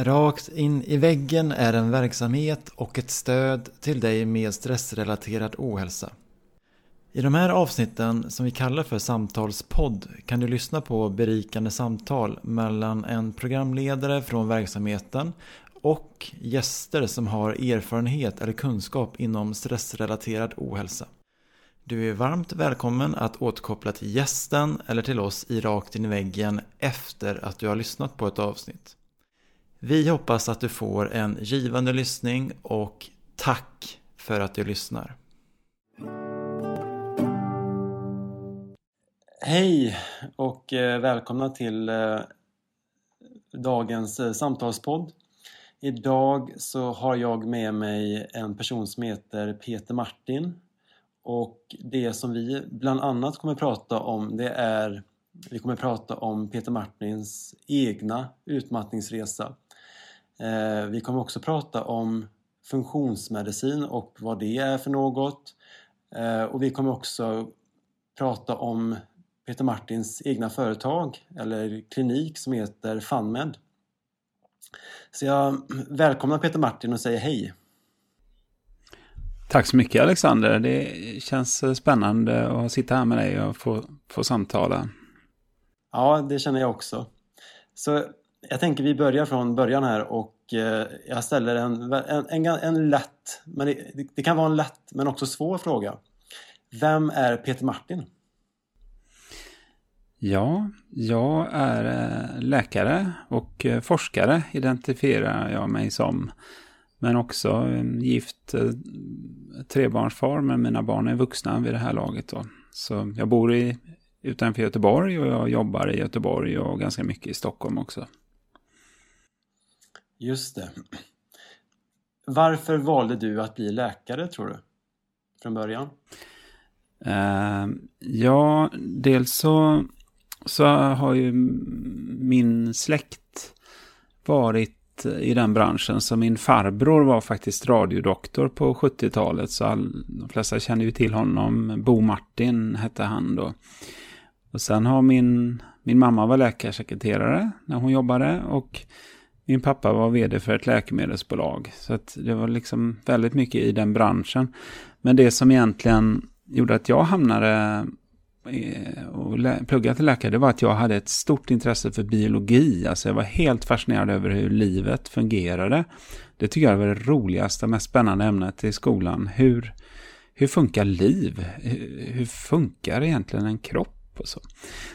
Rakt in i väggen är en verksamhet och ett stöd till dig med stressrelaterad ohälsa. I de här avsnitten som vi kallar för samtalspodd kan du lyssna på berikande samtal mellan en programledare från verksamheten och gäster som har erfarenhet eller kunskap inom stressrelaterad ohälsa. Du är varmt välkommen att återkoppla till gästen eller till oss i Rakt in i väggen efter att du har lyssnat på ett avsnitt. Vi hoppas att du får en givande lyssning och tack för att du lyssnar. Hej och eh, välkomna till eh, dagens eh, samtalspodd. Idag så har jag med mig en person som heter Peter Martin och det som vi bland annat kommer prata om det är vi kommer prata om Peter Martins egna utmattningsresa. Vi kommer också prata om funktionsmedicin och vad det är för något. Och vi kommer också prata om Peter Martins egna företag eller klinik som heter FunMed. Så jag välkomnar Peter Martin och säger hej. Tack så mycket Alexander. Det känns spännande att sitta här med dig och få, få samtala. Ja, det känner jag också. Så jag tänker vi börjar från början här och eh, jag ställer en, en, en, en lätt, men det, det kan vara en lätt men också svår fråga. Vem är Peter Martin? Ja, jag är eh, läkare och eh, forskare identifierar jag mig som. Men också mm, gift trebarnsfar, men mina barn är vuxna vid det här laget. Då. Så jag bor i, utanför Göteborg och jag jobbar i Göteborg och ganska mycket i Stockholm också. Just det. Varför valde du att bli läkare tror du? Från början? Uh, ja, dels så så har ju min släkt varit i den branschen. Så min farbror var faktiskt radiodoktor på 70-talet. Så all, de flesta känner ju till honom. Bo Martin hette han då. Och sen har min, min mamma var läkarsekreterare när hon jobbade. Och min pappa var vd för ett läkemedelsbolag. Så att det var liksom väldigt mycket i den branschen. Men det som egentligen gjorde att jag hamnade eh, och pluggade till läkare, det var att jag hade ett stort intresse för biologi. Alltså jag var helt fascinerad över hur livet fungerade. Det tycker jag var det roligaste, mest spännande ämnet i skolan. Hur, hur funkar liv? Hur, hur funkar egentligen en kropp? Och så.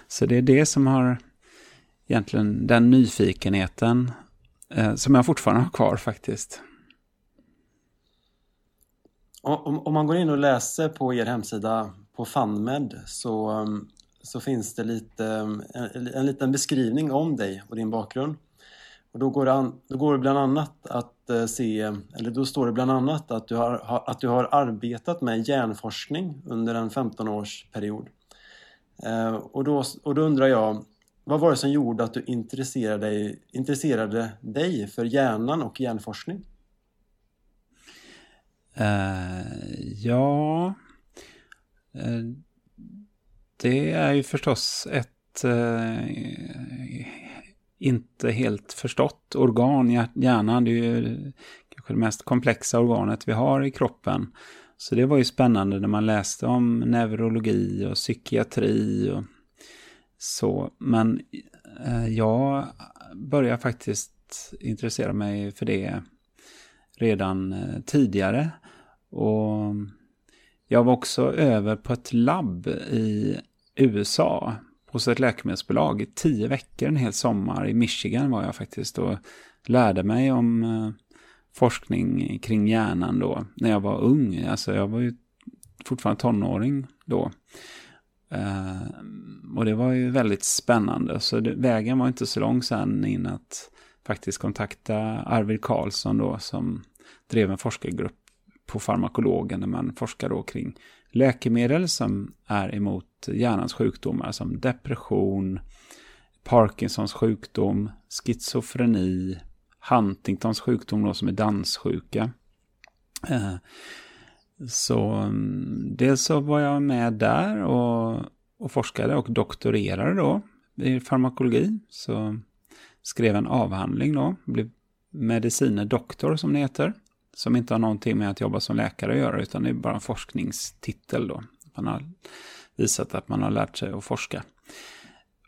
så det är det som har egentligen den nyfikenheten eh, som jag fortfarande har kvar faktiskt. Om, om man går in och läser på er hemsida på FunMed så, um, så finns det lite, um, en, en liten beskrivning om dig och din bakgrund. Och då, går det an, då går det bland annat att eh, se, eller då står det bland annat att du har, att du har arbetat med hjärnforskning under en 15-årsperiod. Eh, och, då, och då undrar jag, vad var det som gjorde att du intresserade dig, intresserade dig för hjärnan och hjärnforskning? Uh, ja, uh, det är ju förstås ett uh, inte helt förstått organ, hjärnan. Det är ju kanske det mest komplexa organet vi har i kroppen. Så det var ju spännande när man läste om neurologi och psykiatri och så. Men eh, jag började faktiskt intressera mig för det redan eh, tidigare. Och jag var också över på ett labb i USA hos ett läkemedelsbolag i tio veckor en hel sommar. I Michigan var jag faktiskt och lärde mig om eh, forskning kring hjärnan då när jag var ung. Alltså jag var ju fortfarande tonåring då. Ehm, och det var ju väldigt spännande. Så det, vägen var inte så lång sen in att faktiskt kontakta Arvid Karlsson då som drev en forskargrupp på farmakologen där man forskar då kring läkemedel som är emot hjärnans sjukdomar som depression, Parkinsons sjukdom, schizofreni, Huntingtons sjukdom då som är danssjuka. Ehm, så mm, dels så var jag med där och, och forskade och doktorerade då i farmakologi. Så skrev en avhandling då, blev medicine doktor som det heter. Som inte har någonting med att jobba som läkare att göra utan det är bara en forskningstitel då. Man har visat att man har lärt sig att forska.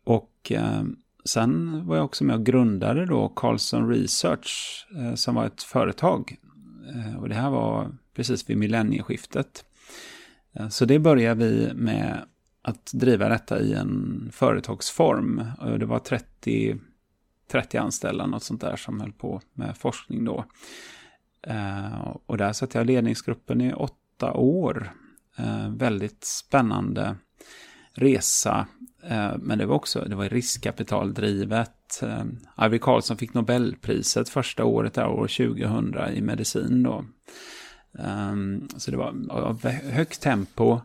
Och eh, sen var jag också med och grundade då Carlson Research eh, som var ett företag. Eh, och det här var precis vid millennieskiftet. Eh, så det började vi med att driva detta i en företagsform. Eh, det var 30, 30 anställda, något sånt där, som höll på med forskning då. Eh, och där satt jag i ledningsgruppen i åtta år. Väldigt spännande resa. Men det var också det var riskkapitaldrivet. Arvid Carlsson fick Nobelpriset första året, där, år 2000, i medicin. Då. Um, så det var högt tempo.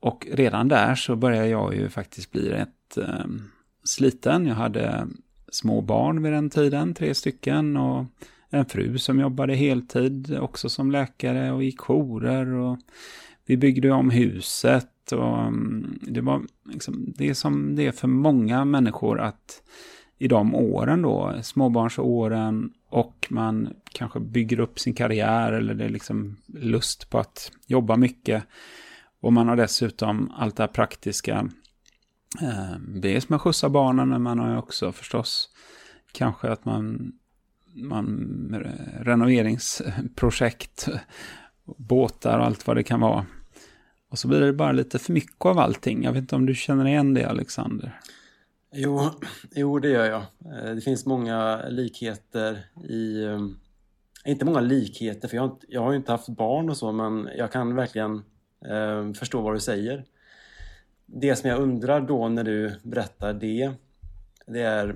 Och redan där så började jag ju faktiskt bli rätt um, sliten. Jag hade små barn vid den tiden, tre stycken. Och en fru som jobbade heltid också som läkare och gick jourer. Och vi byggde om huset. Och um, det var liksom det som det är för många människor att i de åren då, småbarnsåren och man kanske bygger upp sin karriär eller det är liksom lust på att jobba mycket. Och man har dessutom allt det här praktiska. Eh, dels med att skjutsa barnen, men man har ju också förstås kanske att man, man eh, renoveringsprojekt, båtar och allt vad det kan vara. Och så blir det bara lite för mycket av allting. Jag vet inte om du känner igen det, Alexander? Jo, jo, det gör jag. Eh, det finns många likheter i... Eh, inte många likheter, för jag har, jag har ju inte haft barn och så, men jag kan verkligen eh, förstå vad du säger. Det som jag undrar då när du berättar det, det är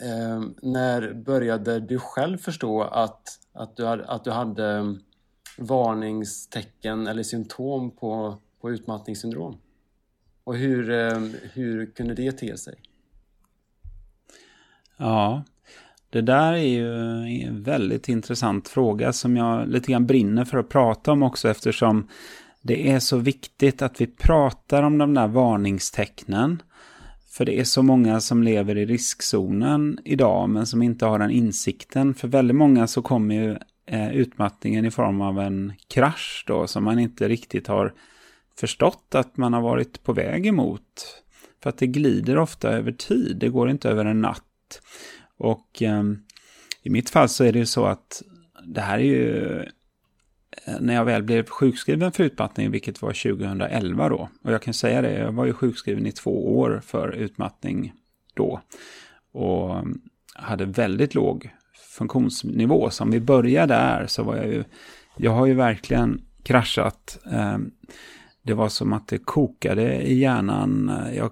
eh, när började du själv förstå att, att, du, hade, att du hade varningstecken eller symptom på, på utmattningssyndrom? Och hur, eh, hur kunde det te sig? Ja, det där är ju en väldigt intressant fråga som jag lite grann brinner för att prata om också eftersom det är så viktigt att vi pratar om de där varningstecknen. För det är så många som lever i riskzonen idag men som inte har den insikten. För väldigt många så kommer ju eh, utmattningen i form av en krasch då som man inte riktigt har förstått att man har varit på väg emot. För att det glider ofta över tid, det går inte över en natt. Och eh, i mitt fall så är det ju så att det här är ju eh, när jag väl blev sjukskriven för utmattning, vilket var 2011 då. Och jag kan säga det, jag var ju sjukskriven i två år för utmattning då. Och ehm, hade väldigt låg funktionsnivå. Så om vi börjar där så var jag ju, jag har ju verkligen kraschat. Ehm, det var som att det kokade i hjärnan. Jag,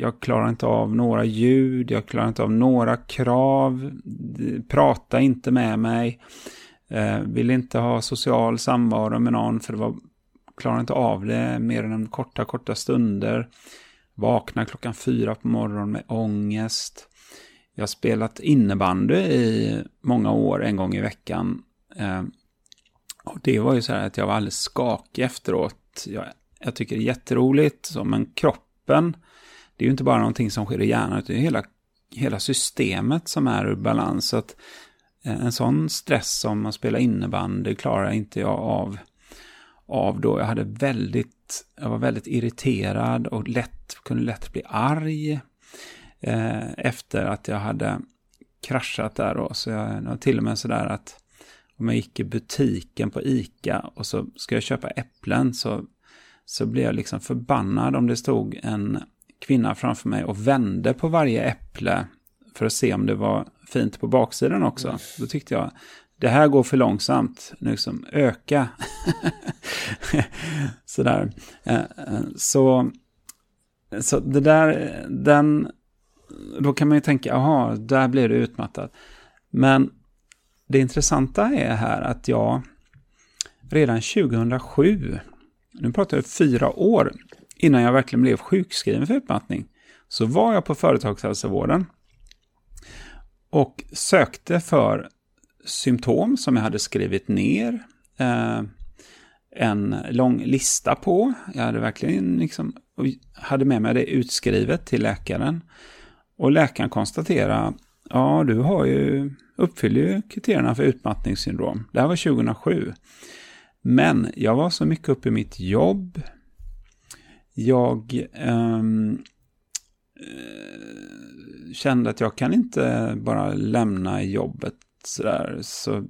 jag klarar inte av några ljud, jag klarar inte av några krav. Prata inte med mig. Eh, vill inte ha social samvaro med någon för det var, klarar inte av det mer än korta, korta stunder. Vaknar klockan fyra på morgonen med ångest. Jag har spelat innebandy i många år, en gång i veckan. Eh, och det var ju så här att jag var alldeles skakig efteråt jag, jag tycker det är jätteroligt, så, men kroppen, det är ju inte bara någonting som sker i hjärnan, utan det är hela, hela systemet som är ur balans. Så att eh, en sån stress som att spela innebandy klarar inte jag av, av då. Jag hade väldigt, jag var väldigt irriterad och lätt, kunde lätt bli arg eh, efter att jag hade kraschat där då. Så jag, det var till och med sådär att om jag gick i butiken på ICA och så ska jag köpa äpplen så, så blir jag liksom förbannad om det stod en kvinna framför mig och vände på varje äpple för att se om det var fint på baksidan också. Mm. Då tyckte jag, det här går för långsamt, liksom öka. Sådär. Eh, eh, så, så det där, den, då kan man ju tänka, jaha, där blir det utmattat. Men det intressanta är här att jag redan 2007, nu pratar jag fyra år innan jag verkligen blev sjukskriven för utmattning, så var jag på företagshälsovården och sökte för symptom som jag hade skrivit ner. Eh, en lång lista på. Jag hade verkligen liksom, hade med mig det utskrivet till läkaren. Och läkaren konstaterade, ja du har ju uppfyller ju kriterierna för utmattningssyndrom. Det här var 2007. Men jag var så mycket uppe i mitt jobb. Jag um, kände att jag kan inte bara lämna jobbet sådär. Så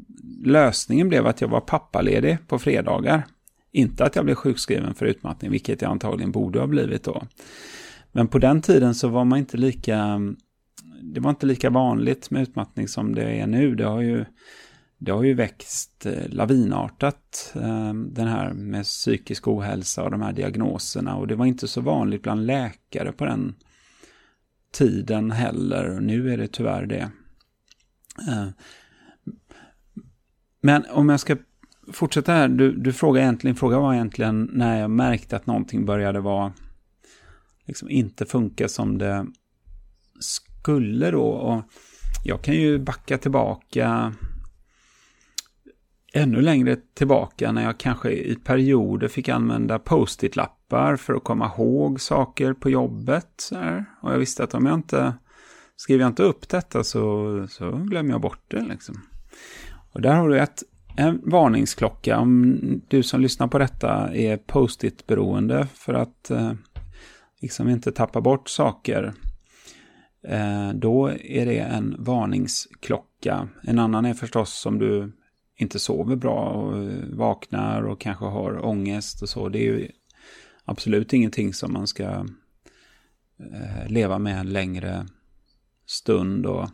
lösningen blev att jag var pappaledig på fredagar. Inte att jag blev sjukskriven för utmattning, vilket jag antagligen borde ha blivit då. Men på den tiden så var man inte lika, det var inte lika vanligt med utmattning som det är nu. Det har ju, det har ju växt eh, lavinartat, ehm, den här med psykisk ohälsa och de här diagnoserna. Och det var inte så vanligt bland läkare på den tiden heller. Nu är det tyvärr det. Eh, men om jag ska fortsätta här, du, du frågar egentligen, frågan var egentligen när jag märkte att någonting började vara, liksom inte funka som det skulle då. Och jag kan ju backa tillbaka ännu längre tillbaka när jag kanske i perioder fick använda post-it-lappar för att komma ihåg saker på jobbet. Och jag visste att om jag inte skriver jag inte upp detta så, så glömmer jag bort det. Liksom. Och där har du ett, en varningsklocka om du som lyssnar på detta är post-it-beroende för att eh, liksom inte tappa bort saker. Eh, då är det en varningsklocka. En annan är förstås om du inte sover bra och eh, vaknar och kanske har ångest och så. Det är ju absolut ingenting som man ska eh, leva med en längre stund. Och,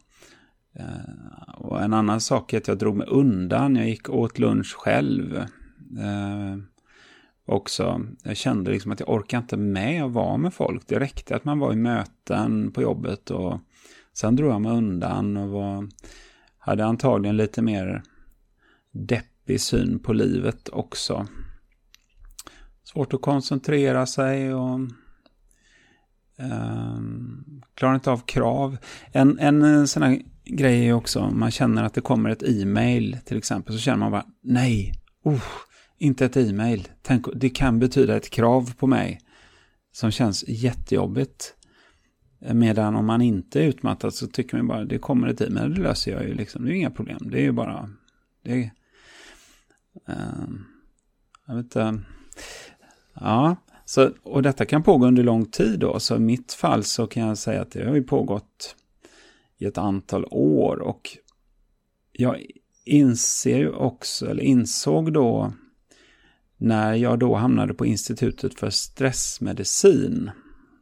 och en annan sak är att jag drog mig undan. Jag gick åt lunch själv. Också. Jag kände liksom att jag orkade inte med att vara med folk. Det räckte att man var i möten på jobbet och sen drog jag mig undan och var, hade antagligen lite mer deppig syn på livet också. Svårt att koncentrera sig och eh, klarar inte av krav. En, en eh, sån här grej är också, man känner att det kommer ett e-mail till exempel, så känner man bara nej, uh, inte ett e-mail. Tänk, det kan betyda ett krav på mig som känns jättejobbigt. Medan om man inte är utmattad så tycker man bara det kommer ett e-mail, det löser jag ju liksom. Det är inga problem. Det är ju bara... Det, uh, jag vet inte. Ja, så, och detta kan pågå under lång tid då. Så i mitt fall så kan jag säga att det har ju pågått i ett antal år. Och jag inser ju också, eller insåg då när jag då hamnade på Institutet för stressmedicin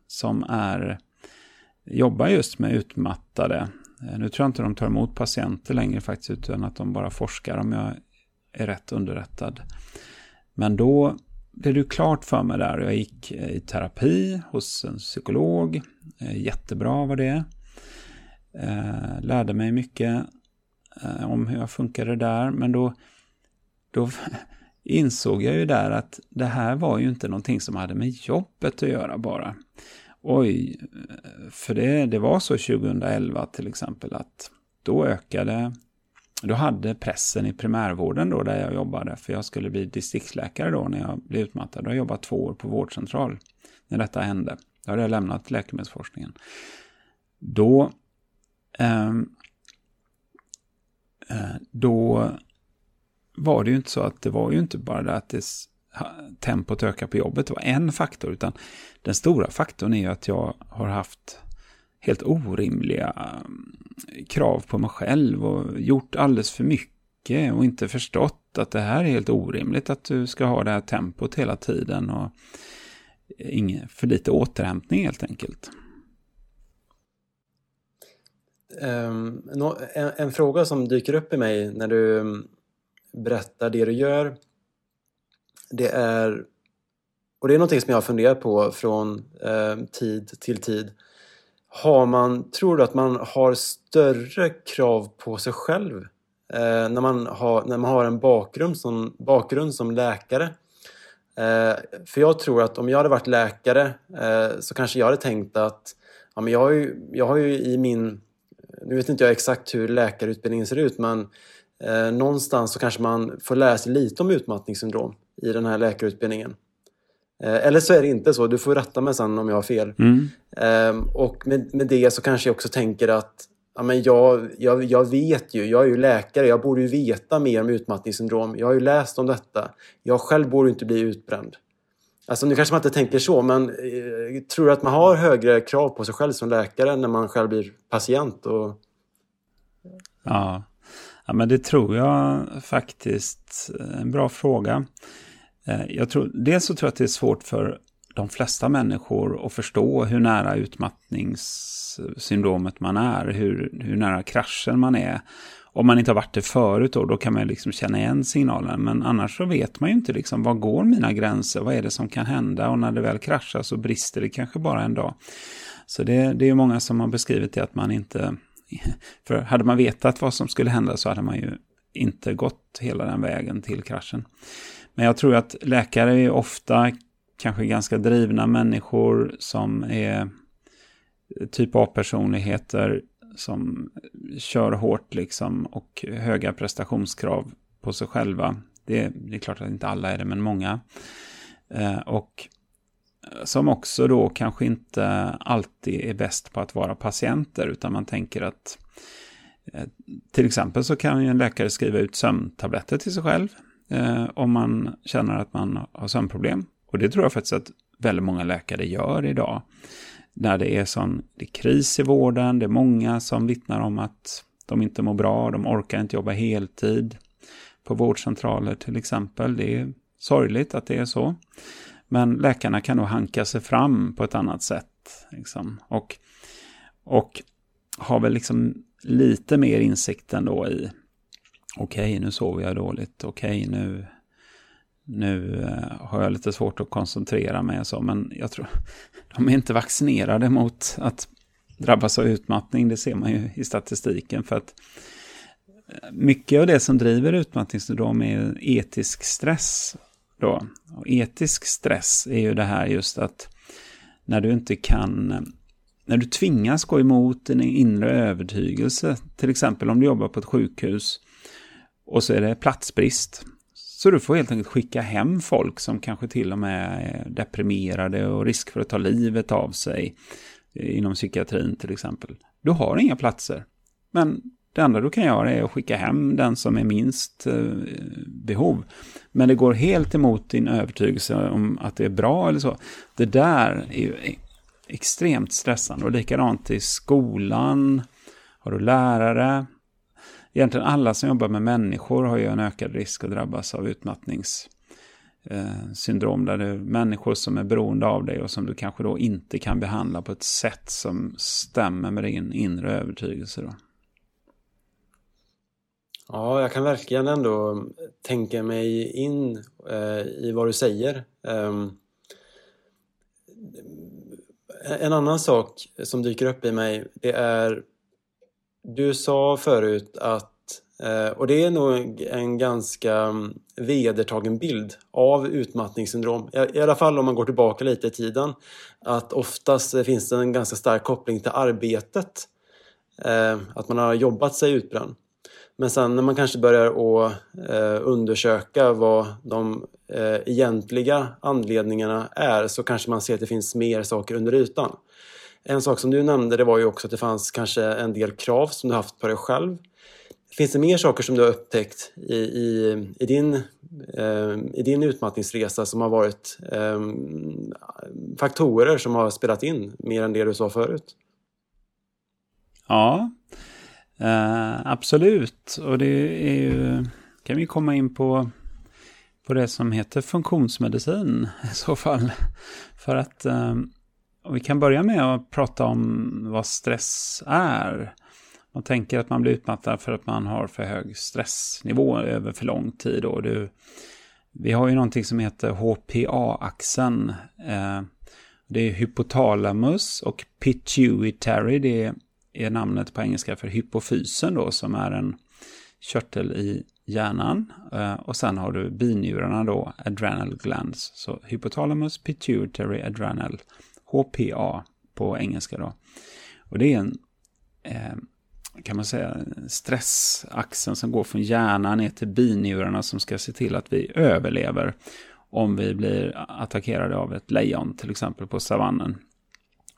som är, jobbar just med utmattade. Eh, nu tror jag inte de tar emot patienter längre faktiskt utan att de bara forskar om jag är rätt underrättad. Men då blev det klart för mig där. Jag gick eh, i terapi hos en psykolog. Eh, jättebra var det. Lärde mig mycket om hur jag funkade där. Men då, då insåg jag ju där att det här var ju inte någonting som hade med jobbet att göra bara. Oj, för det, det var så 2011 till exempel att då ökade då hade pressen i primärvården då där jag jobbade, för jag skulle bli distriktsläkare då när jag blev utmattad. Då har jag jobbat två år på vårdcentral när detta hände. Då hade jag lämnat läkemedelsforskningen. Då, ehm, eh, då var det ju inte så att det var ju inte bara det att det, tempot ökar på jobbet. Det var en faktor, utan den stora faktorn är ju att jag har haft helt orimliga eh, krav på mig själv och gjort alldeles för mycket och inte förstått att det här är helt orimligt att du ska ha det här tempot hela tiden och eh, för lite återhämtning helt enkelt. Um, en, en, fråga som dyker upp i mig när du berätta berättar det du gör det är och det är någonting som jag har funderat på från eh, tid till tid har man, tror du att man har större krav på sig själv eh, när, man har, när man har en bakgrund som, bakgrund som läkare? Eh, för jag tror att om jag hade varit läkare eh, så kanske jag hade tänkt att ja, men jag, har ju, jag har ju i min... Nu vet inte jag exakt hur läkarutbildningen ser ut men eh, någonstans så kanske man får lära sig lite om utmattningssyndrom i den här läkarutbildningen. Eh, eller så är det inte så, du får rätta mig sen om jag har fel. Mm. Um, och med, med det så kanske jag också tänker att ja, men jag, jag, jag vet ju, jag är ju läkare, jag borde ju veta mer om utmattningssyndrom. Jag har ju läst om detta. Jag själv borde inte bli utbränd. Alltså nu kanske man inte tänker så, men eh, tror du att man har högre krav på sig själv som läkare när man själv blir patient? Och... Ja ja, men det tror jag faktiskt. Eh, en bra fråga. Eh, jag tror, dels så tror jag att det är svårt för de flesta människor att förstå hur nära utmattningssyndromet man är, hur, hur nära kraschen man är. Om man inte har varit det förut då, då kan man liksom känna igen signalen. Men annars så vet man ju inte liksom, var går mina gränser? Vad är det som kan hända? Och när det väl kraschar så brister det kanske bara en dag. Så det, det är många som har beskrivit det att man inte... För hade man vetat vad som skulle hända så hade man ju inte gått hela den vägen till kraschen. Men jag tror att läkare är ofta kanske ganska drivna människor som är typ A-personligheter som kör hårt liksom och höga prestationskrav på sig själva. Det, det är klart att inte alla är det, men många. Eh, och som också då kanske inte alltid är bäst på att vara patienter, utan man tänker att eh, till exempel så kan ju en läkare skriva ut sömntabletter till sig själv eh, om man känner att man har sömnproblem. Och det tror jag faktiskt att väldigt många läkare gör idag. När det är sån det är kris i vården, det är många som vittnar om att de inte mår bra, de orkar inte jobba heltid på vårdcentraler till exempel. Det är sorgligt att det är så. Men läkarna kan nog hanka sig fram på ett annat sätt. Liksom. Och, och har väl liksom lite mer insikt ändå i okej, okay, nu sover jag dåligt, okej, okay, nu nu eh, har jag lite svårt att koncentrera mig och så, men jag tror de är inte vaccinerade mot att drabbas av utmattning. Det ser man ju i statistiken. För att eh, mycket av det som driver utmattningssyndrom är etisk stress. Då. Och etisk stress är ju det här just att när du inte kan, när du tvingas gå emot din inre övertygelse, till exempel om du jobbar på ett sjukhus och så är det platsbrist så du får helt enkelt skicka hem folk som kanske till och med är deprimerade och risk för att ta livet av sig eh, inom psykiatrin till exempel. Du har inga platser. Men det enda du kan göra är att skicka hem den som är minst eh, behov. Men det går helt emot din övertygelse om att det är bra eller så. Det där är ju e-, extremt stressande. Och likadant i skolan. Har du lärare egentligen alla som jobbar med människor har ju en ökad risk att drabbas av utmattningssyndrom. Eh, där det är människor som är beroende av dig och som du kanske då inte kan behandla på ett sätt som stämmer med din inre övertygelse. Då. Ja, jag kan verkligen ändå tänka mig in eh, i vad du säger. Eh, en annan sak som dyker upp i mig, det är du sa förut att, eh, och det är nog en ganska vedertagen bild av utmattningssyndrom, i alla fall om man går tillbaka lite i tiden, att oftast finns det en ganska stark koppling till arbetet. Eh, att man har jobbat sig utbränd. Men sen när man kanske börjar att eh, undersöka vad de eh, egentliga anledningarna är så kanske man ser att det finns mer saker under ytan. En sak som du nämnde det var ju också att det fanns kanske en del krav som du haft på dig själv. Finns det mer saker som du har upptäckt i, i, i, din, eh, i din utmattningsresa som har varit eh, faktorer som har spelat in mer än det du sa förut? Ja, Uh, absolut. Och det är ju, kan vi komma in på, på det som heter funktionsmedicin i så fall. För att eh, vi kan börja med att prata om vad stress är. Man tänker att man blir utmattad för att man har för hög stressnivå över för lång tid. Och du, vi har ju någonting som heter HPA-axeln. Uh, eh, det är hypotalamus och pituitary. Det är är namnet på engelska för hypofysen då, som är en körtel i hjärnan. Eh, och sen har du binjurarna då, adrenal glands. Så hypotalamus, pituitary, adrenal HPA på engelska då. Och det är en, eh, kan man säga, stressaxeln som går från hjärnan ner till binjurarna som ska se till att vi överlever om vi blir attackerade av ett lejon till exempel på savannen.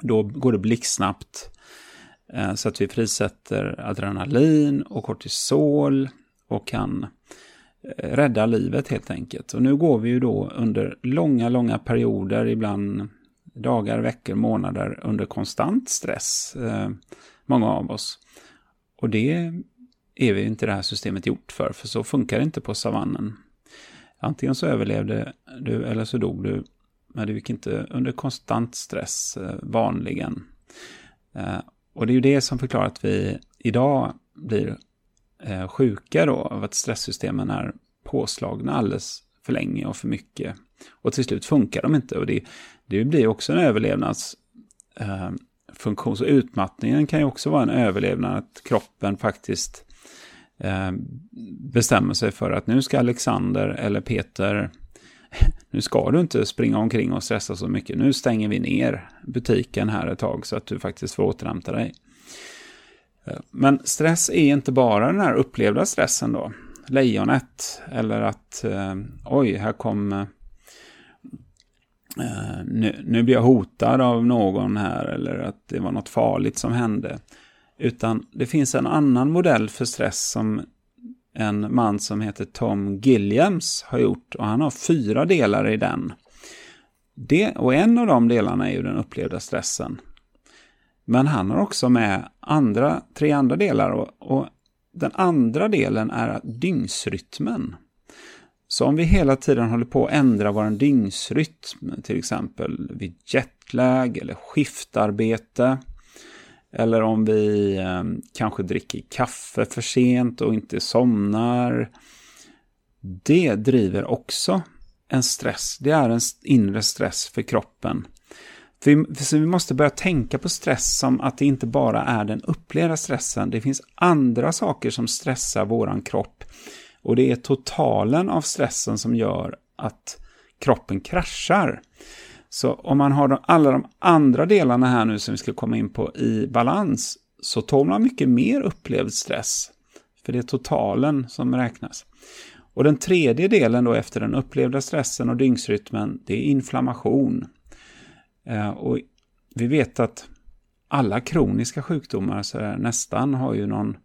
Då går det blixtsnabbt Eh, så att vi frisätter adrenalin och kortisol och kan eh, rädda livet helt enkelt. Och nu går vi ju då under långa, långa perioder, ibland dagar, veckor, månader under konstant stress. Eh, många av oss. Och det är vi inte det här systemet gjort för, för så funkar det inte på savannen. Antingen så överlevde du eller så dog du, men du gick inte under konstant stress vanligen. Och det är ju det som förklarar att vi idag blir eh, sjuka då av att stresssystemen är påslagna alldeles för länge och för mycket. Och till slut funkar de inte. Och det, det blir också en överlevnadsfunktion. Eh, så utmattningen kan ju också vara en överlevnad. Att kroppen faktiskt eh, bestämmer sig för att nu ska Alexander eller Peter nu ska du inte springa omkring och stressa så mycket. Nu stänger vi ner butiken här ett tag så att du faktiskt får återhämta dig. Eh, men stress är inte bara den här upplevda stressen då. Lejonet eller att eh, oj, här kom eh, nu, nu blir jag hotad av någon här eller att det var något farligt som hände. Utan det finns en annan modell för stress som en man som heter Tom Gilliams har gjort och han har fyra delar i den. Det, och en av de delarna är ju den upplevda stressen. Men han har också med andra, tre andra delar och, och den andra delen är dygnsrytmen. Så om vi hela tiden håller på att ändra vår dygnsrytm, till exempel vid jetlag eller skiftarbete, eller om vi eh, kanske dricker kaffe för sent och inte somnar. Det driver också en stress. Det är en inre stress för kroppen. För vi, så vi måste börja tänka på stress som att det inte bara är den upplevda stressen. Det finns andra saker som stressar våran kropp. Och det är totalen av stressen som gör att kroppen kraschar. Så om man har de, alla de andra delarna här nu som vi ska komma in på i balans så tål man mycket mer upplevd stress. För det är totalen som räknas. Och den tredje delen då efter den upplevda stressen och dygnsrytmen, det är inflammation. Eh, och vi vet att alla kroniska sjukdomar så där, nästan har ju någon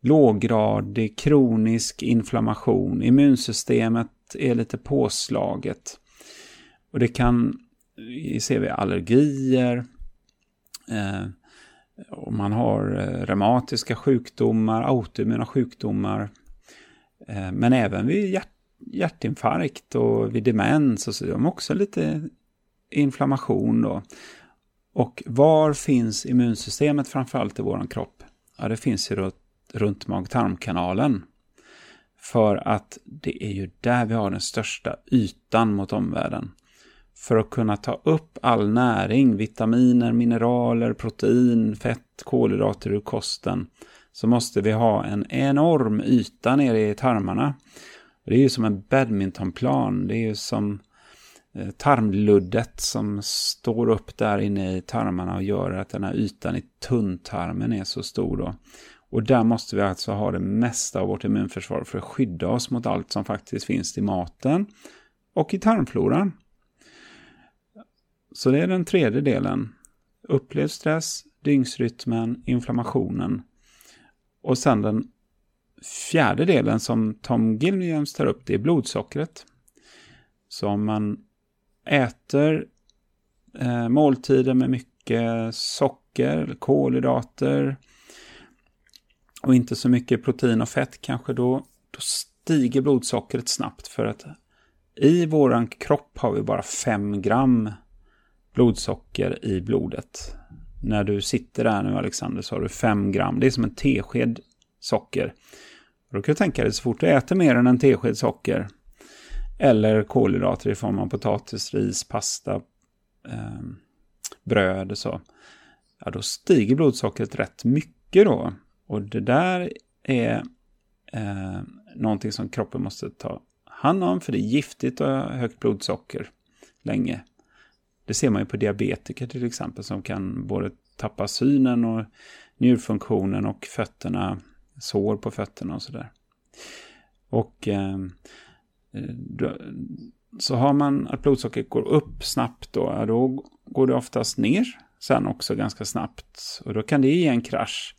låggradig kronisk inflammation. Immunsystemet är lite påslaget. Och det kan, ser vi allergier, eh, om man har eh, reumatiska sjukdomar, autoimmuna sjukdomar, eh, men även vid hjärt, hjärtinfarkt och vid demens och så de också lite inflammation då. Och var finns immunsystemet framförallt i vår kropp? Ja, det finns ju runt mag-tarmkanalen. För att det är ju där vi har den största ytan mot omvärlden för att kunna ta upp all näring, vitaminer, mineraler, protein, fett, kolhydrater ur kosten så måste vi ha en enorm yta nere i tarmarna. Det är ju som en badmintonplan, det är ju som eh, tarmluddet som står upp där inne i tarmarna och gör att den här ytan i tunntarmen är så stor då. Och där måste vi alltså ha det mesta av vårt immunförsvar för att skydda oss mot allt som faktiskt finns i maten och i tarmfloran. Så det är den tredje delen. Upplevd stress, dygnsrytmen, inflammationen. Och sen den fjärde delen som Tom Gilliams tar upp, det är blodsockret. Så om man äter eh, måltider med mycket socker, kolhydrater och inte så mycket protein och fett kanske då, då stiger blodsockret snabbt för att i våran kropp har vi bara 5 gram blodsocker i blodet. När du sitter där nu Alexander så har du 5 gram. Det är som en tesked socker. då kan du tänka dig så fort du äter mer än en tesked socker eller kolhydrater i form av potatis, ris, pasta, eh, bröd och så. Ja, då stiger blodsockret rätt mycket då. Och det där är eh, någonting som kroppen måste ta hand om för det är giftigt att ha högt blodsocker länge. Det ser man ju på diabetiker till exempel som kan både tappa synen och njurfunktionen och fötterna, sår på fötterna och sådär. Och eh, då, så har man att blodsockret går upp snabbt då, då går det oftast ner sen också ganska snabbt. Och då kan det ge en krasch.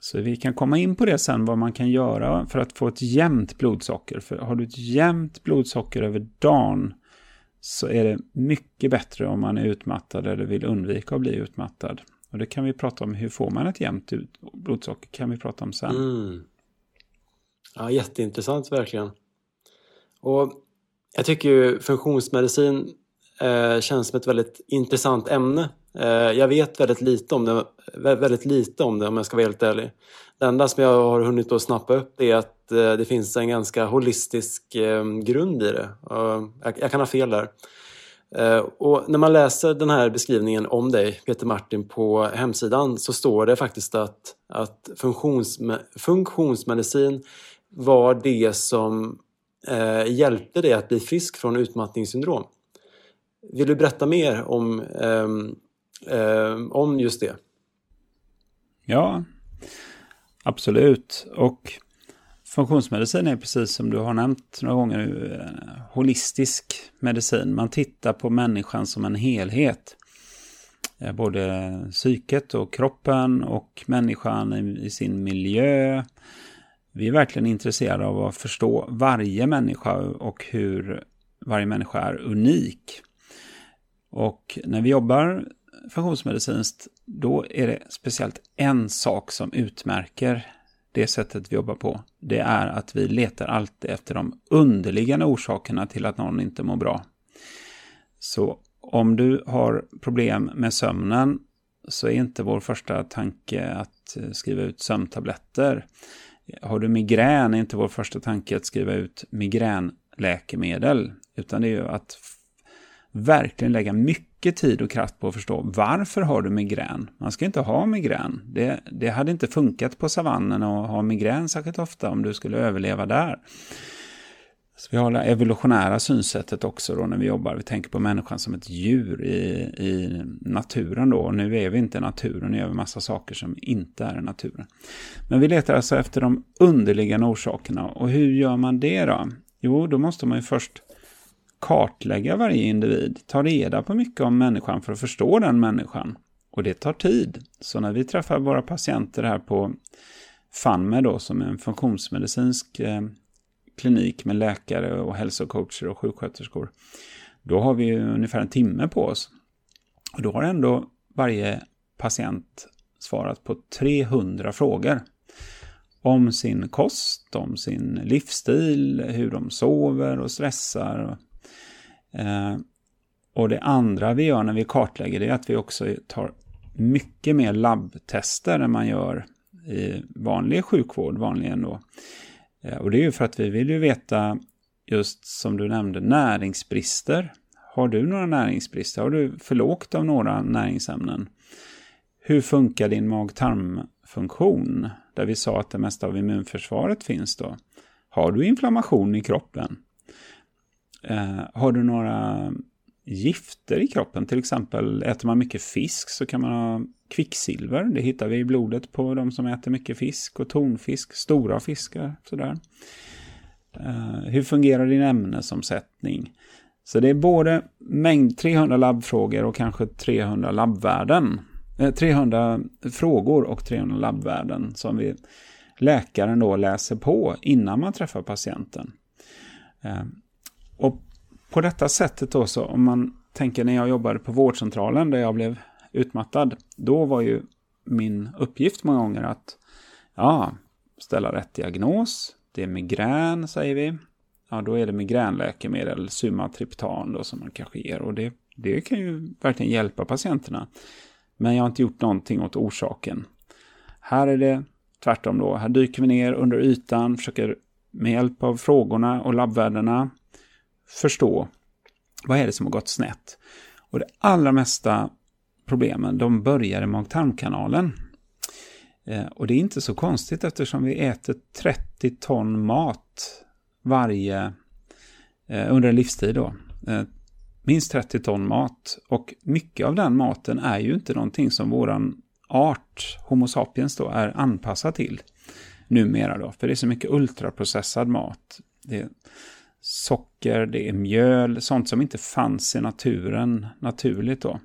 Så vi kan komma in på det sen, vad man kan göra för att få ett jämnt blodsocker. För har du ett jämnt blodsocker över dagen så är det mycket bättre om man är utmattad eller vill undvika att bli utmattad. Och det kan vi prata om, hur får man ett jämnt blodsocker kan vi prata om sen. Mm. Ja, jätteintressant verkligen. Och jag tycker ju funktionsmedicin eh, känns som ett väldigt intressant ämne. Eh, jag vet väldigt lite om det, väldigt lite om det om jag ska vara helt ärlig. Det enda som jag har hunnit att snappa upp är att eh, det finns en ganska holistisk ehm, grund i det. Jag, kan ha fel där. Eh, och när man läser den här beskrivningen om dig, Peter Martin, på hemsidan så står det faktiskt att, att funktionsme funktionsmedicin var det som eh, hjälpte dig att bli frisk från utmattningssyndrom. Vill du berätta mer om, eh, eh, om just det? Ja, absolut. Och funktionsmedicin är precis som du har nämnt några gånger nu, holistisk medicin. Man tittar på människan som en helhet. Eh, både psyket och kroppen och människan i sin miljö, vi är verkligen intresserade av att förstå varje människa och hur varje människa är unik. Och när vi jobbar funktionsmedicinskt, då är det speciellt en sak som utmärker det sättet vi jobbar på. Det är att vi letar alltid efter de underliggande orsakerna till att någon inte mår bra. Så om du har problem med sömnen så är inte vår första tanke att skriva ut sömntabletter. Har du migrän är inte vår första tanke att skriva ut migränläkemedel, utan det är ju att verkligen lägga mycket tid och kraft på att förstå varför har du migrän? Man ska inte ha migrän. Det, det hade inte funkat på savannen att ha migrän särskilt ofta om du skulle överleva där. Så vi har det evolutionära synsättet också då när vi jobbar. Vi tänker på människan som ett djur i, i naturen då. Och nu är vi inte i naturen, nu gör vi massa saker som inte är i naturen. Men vi letar alltså efter de underliggande orsakerna. Och hur gör man det då? Jo, då måste man ju först kartlägga varje individ, ta reda på mycket om människan för att förstå den människan. Och det tar tid. Så när vi träffar våra patienter här på FANME då, som är en funktionsmedicinsk eh, klinik med läkare och hälsocoacher och sjuksköterskor. Då har vi ungefär en timme på oss. Och då har ändå varje patient svarat på 300 frågor. Om sin kost, om sin livsstil, hur de sover och stressar. Eh, och det andra vi gör när vi kartlägger det är att vi också tar mycket mer labbtester än man gör i vanlig sjukvård vanligen då. Eh, och det är ju för att vi vill ju veta, just som du nämnde, näringsbrister. Har du några näringsbrister? Har du för lågt av några näringsämnen? Hur funkar din mag-tarmfunktion? Där vi sa att det mesta av immunförsvaret finns då. Har du inflammation i kroppen? Eh, har du några gifter i kroppen? Till exempel äter man mycket fisk så kan man ha kvicksilver. Det hittar vi i blodet på de som äter mycket fisk och tonfisk, stora fiskar. Sådär. Eh, hur fungerar din ämnesomsättning? Så det är både mängd 300 labbfrågor och kanske 300 labbvärden. Eh, 300 frågor och 300 labbvärden som vi läkaren då läser på innan man träffar patienten. Eh, och på detta sättet då så om man tänker när jag jobbade på vårdcentralen där jag blev utmattad, då var ju min uppgift många gånger att ja, ställa rätt diagnos. Det är migrän, säger vi. Ja, då är det migränläkemedel, Sumatriptan då som man kanske ger. Och det, det kan ju verkligen hjälpa patienterna. Men jag har inte gjort någonting åt orsaken. Här är det tvärtom då. Här dyker vi ner under ytan, försöker med hjälp av frågorna och labbvärdena förstå vad är det som har gått snett. Och det allra mesta problemen, de börjar i mag-tarmkanalen. Eh, och det är inte så konstigt eftersom vi äter 30 ton mat varje eh, under en livstid då. Eh, minst 30 ton mat. Och mycket av den maten är ju inte någonting som våran art, Homo sapiens då, är anpassad till numera då. För det är så mycket ultraprocessad mat. Det är socker, det är mjöl, sånt som inte fanns i naturen naturligt då.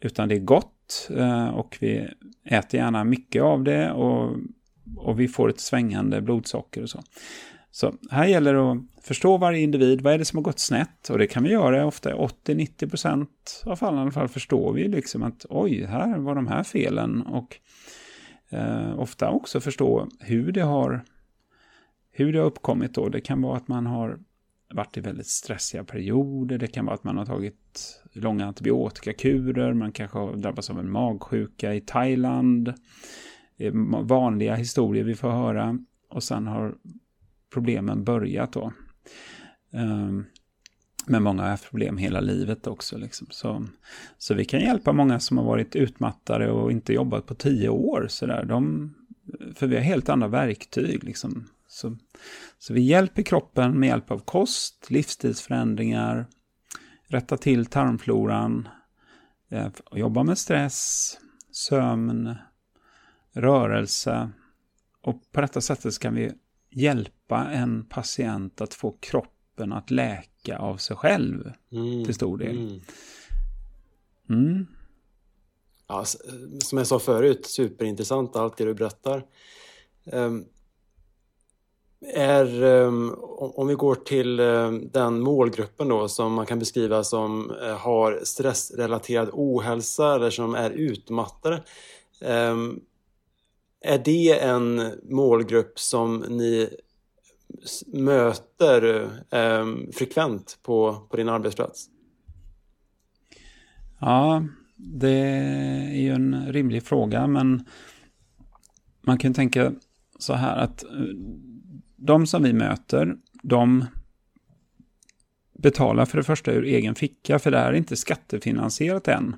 Utan det är gott eh, och vi äter gärna mycket av det och, och vi får ett svängande blodsocker och så. Så här gäller det att förstå varje individ. Vad är det som har gått snett? Och det kan vi göra ofta. 80-90% av fallen i alla fall förstår vi liksom att oj, här var de här felen. Och eh, ofta också förstå hur det har hur det har uppkommit då. Det kan vara att man har varit i väldigt stressiga perioder. Det kan vara att man har tagit långa antibiotikakurer. Man kanske har drabbats av en magsjuka i Thailand. Det är vanliga historier vi får höra. Och sen har problemen börjat då. Ehm, men många har haft problem hela livet också. Liksom. Så, så vi kan hjälpa många som har varit utmattade och inte jobbat på tio år. Så där. De, för vi har helt andra verktyg. Liksom. Så, så vi hjälper kroppen med hjälp av kost, livsstilsförändringar, rätta till tarmfloran, eh, jobba med stress, sömn, rörelse. Och på detta sättet kan vi hjälpa en patient att få kroppen att läka av sig själv mm, till stor del. Mm. Mm. Ja, som jag sa förut, superintressant allt det du berättar. Um, är, ehm, om vi går till ehm, den målgruppen då som man kan beskriva som eh, har stressrelaterad ohälsa eller som är utmattade. Ehm, är det en målgrupp som ni möter frekvent på, på din arbetsplats? Ja, det är ju en rimlig fråga, men man kan tänka så här att eh, de som vi möter, de betalar för det första ur egen ficka, för det här är inte skattefinansierat än.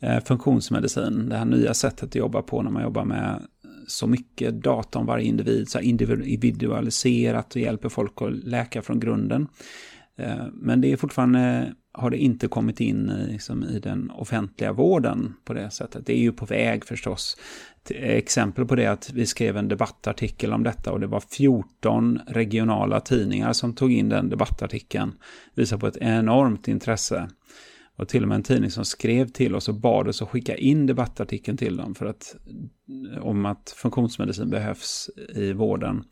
Eh, funktionsmedicin, det här nya sättet att jobba på när man jobbar med så mycket data om varje individ, så individualiserat och hjälper folk att läka från grunden. Eh, men det är fortfarande, har det inte kommit in i, liksom, i den offentliga vården på det sättet. Det är ju på väg förstås. Exempel på det att vi skrev en debattartikel om detta och det var 14 regionala tidningar som tog in den debattartikeln. Visar på ett enormt intresse och till och med en tidning som skrev till oss och bad oss att skicka in debattartikeln till dem för att, om att funktionsmedicin behövs i vården.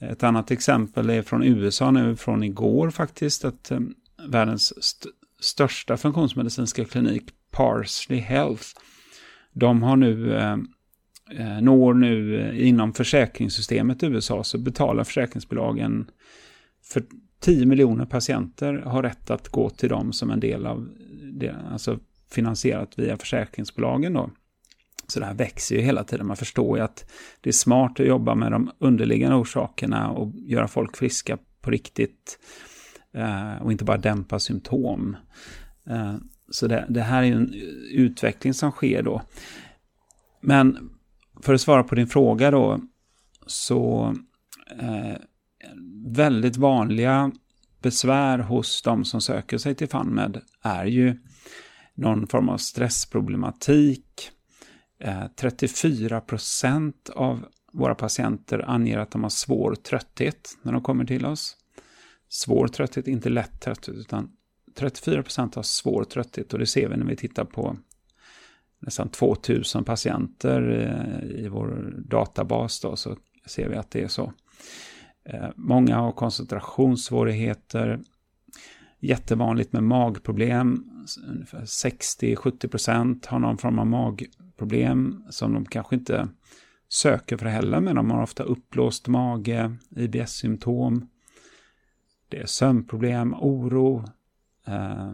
Ett annat exempel är från USA nu, från igår faktiskt, att eh, världens st största funktionsmedicinska klinik, Parsley Health, de har nu, eh Eh, når nu eh, inom försäkringssystemet i USA så betalar försäkringsbolagen för 10 miljoner patienter har rätt att gå till dem som en del av det, alltså finansierat via försäkringsbolagen då. Så det här växer ju hela tiden. Man förstår ju att det är smart att jobba med de underliggande orsakerna och göra folk friska på riktigt. Eh, och inte bara dämpa symptom. Eh, så det, det, här är ju en utveckling som sker då. Men för att svara på din fråga då, så eh, väldigt vanliga besvär hos de som söker sig till FunMed är ju någon form av stressproblematik. Eh, 34 procent av våra patienter anger att de har svår trötthet när de kommer till oss. Svår trötthet, inte lätt trötthet, utan 34 procent har svår trötthet och det ser vi när vi tittar på nästan 2000 patienter eh, i vår databas då, så ser vi att det är så. Eh, många har koncentrationssvårigheter. Jättevanligt med magproblem. Ungefär 60-70% har någon form av magproblem som de kanske inte söker för heller, men de har ofta uppblåst mage, IBS-symptom. Det är sömnproblem, oro, eh,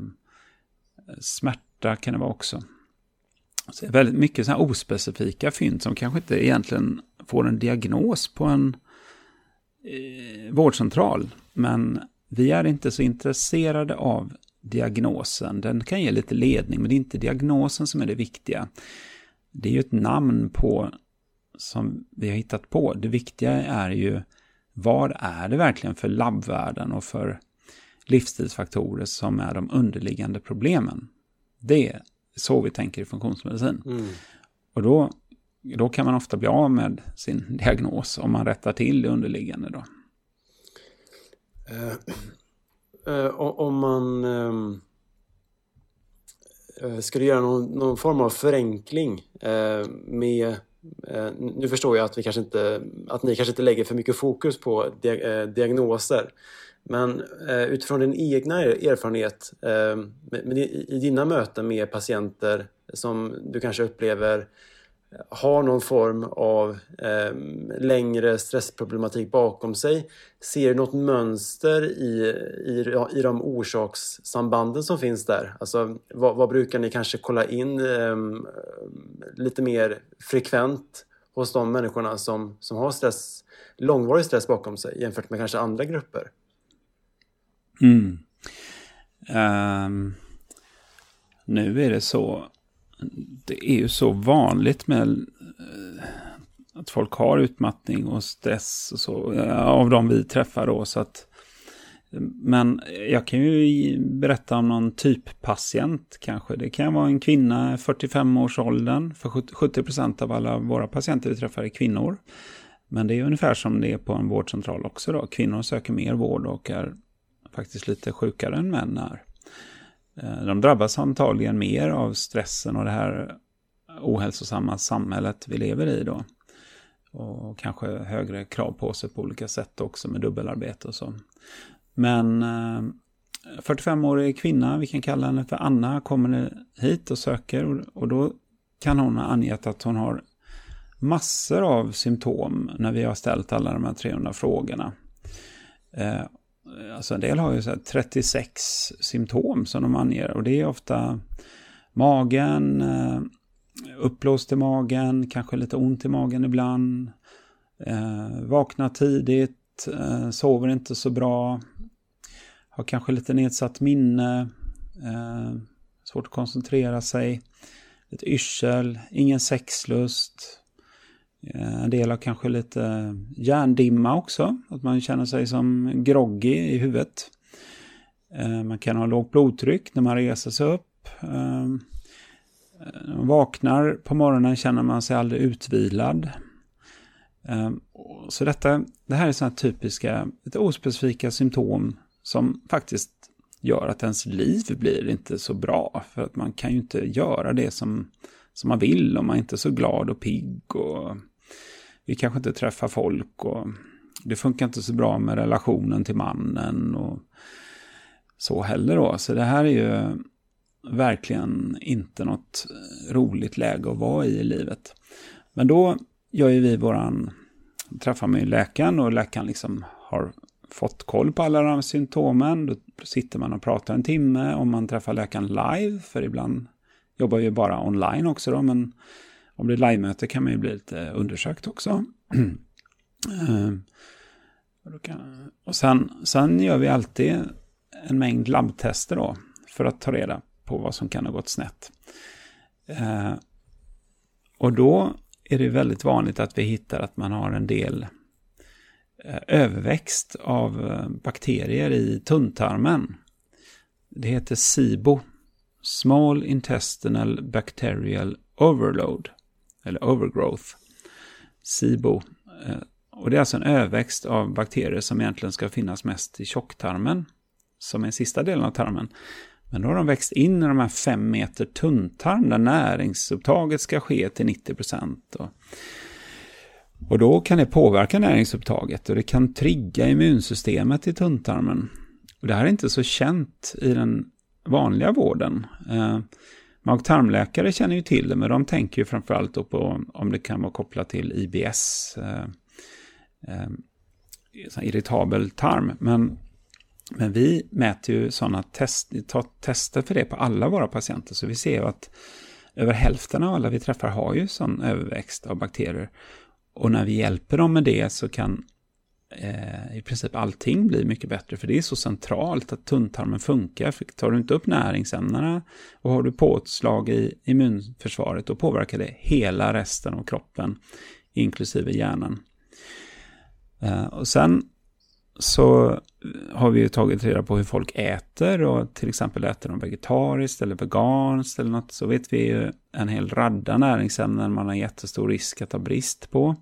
smärta kan det vara också. Så det väldigt mycket så ospecifika fynd som kanske inte egentligen får en diagnos på en eh, vårdcentral. Men vi är inte så intresserade av diagnosen. Den kan ge lite ledning, men det är inte diagnosen som är det viktiga. Det är ju ett namn på som vi har hittat på. Det viktiga är ju vad är det verkligen för labbvärden och för livsstilsfaktorer som är de underliggande problemen. Det så vi tänker i funktionsmedicin. Mm. Och då då kan man ofta bli av med sin diagnos om man rättar till det underliggande. Då. Uh, uh, om man uh, ska du göra någon, någon form av förenkling med nu förstår jag att, vi kanske inte, att ni kanske inte lägger för mycket fokus på diagnoser. Men eh, utifrån din egna erfarenhet eh, i dina möten med patienter som du kanske upplever har någon form av eh, längre stressproblematik bakom sig. Ser du något mönster i, i, i de orsakssambanden som finns där? Alltså, vad, vad brukar ni kanske kolla in eh, lite mer frekvent hos de människorna som, som har stress, långvarig stress bakom sig jämfört med kanske andra grupper? Mm. Um, nu är det så det är ju så vanligt med uh, att folk har utmattning och stress och så, eh, av de vi träffar då. Så att, men jag kan ju berätta om någon typpatient kanske. Det kan vara en kvinna 45-årsåldern. För 70% av alla våra patienter vi träffar är kvinnor. Men det är ungefär som det är på en vårdcentral också då. Kvinnor söker mer vård och är faktiskt lite sjukare än män är. Eh, de drabbas antagligen mer av stressen och det här ohälsosamma samhället vi lever i då. Och kanske högre krav på sig på olika sätt också med dubbelarbete och så. Men eh, 45-årig kvinna, vi kan kalla henne för Anna, kommer hit och söker och då kan hon ha angett att hon har massor av symptom när vi har ställt alla de här 300 frågorna. Eh, Eh, alltså en del har ju så 36 symptom som de anger. Och det är ofta magen, eh, uppblåst i magen, kanske lite ont i magen ibland, eh, vaknar tidigt, eh, sover inte så bra, har kanske lite nedsatt minne, eh, svårt att koncentrera sig, lite yrsel, ingen sexlust, Eh, en del har kanske lite hjärndimma också, att man känner sig som groggy i huvudet. Eh, man kan ha lågt blodtryck när man reser sig upp. Eh, när man vaknar på morgonen känner man sig aldrig utvilad. Så detta, det här är sådana typiska, lite ospecifika symptom som faktiskt gör att ens liv blir inte så bra. För att man kan ju inte göra det som, som man vill om man inte är så glad och pigg och vi kanske inte träffar folk och det funkar inte så bra med relationen till mannen och så heller då. Så det här är ju verkligen inte något roligt läge att vara i i livet. Men då gör ju vi våran, träffar med läkaren och läkaren liksom har fått koll på alla de här symptomen. Då sitter man och pratar en timme om man träffar läkaren live, för ibland jobbar vi bara online också då, men om det är live-möte kan man ju bli lite undersökt också. Ehm, och sen, sen gör vi alltid en mängd labbtester då för att ta reda på vad som kan ha gått snett. Ehm, och då är det väldigt vanligt att vi hittar att man har en del eh, överväxt av eh, bakterier i tunntarmen. Det heter SIBO, Small Intestinal Bacterial Overload eller overgrowth, SIBO. Eh, och det är alltså en överväxt av bakterier som egentligen ska finnas mest i tjocktarmen, som är sista delen av tarmen. Men då har de växt in i de här fem meter tunntarm där näringsupptaget ska ske till 90 procent. Och, och då kan det påverka näringsupptaget och det kan trigga immunsystemet i tunntarmen. Och det här är inte så känt i den vanliga vården. Eh, Mag-tarmläkare känner ju till det, men de tänker ju framförallt på om det kan vara kopplat till IBS, eh, eh, irritabel tarm. Men, men vi mäter ju sådana test, tar tester för det på alla våra patienter, så vi ser ju att över hälften av alla vi träffar har ju sån överväxt av bakterier. Och när vi hjälper dem med det så kan eh, i princip allting blir mycket bättre. För det är så centralt att tunntarmen funkar. För tar du inte upp näringsämnena och har du påslag i immunförsvaret då påverkar det hela resten av kroppen, inklusive hjärnan. Eh, och sen så har vi ju tagit reda på hur folk äter och till exempel äter de vegetariskt eller veganskt eller något så vet vi ju en hel radda näringsämnen man har jättestor risk att ha brist på.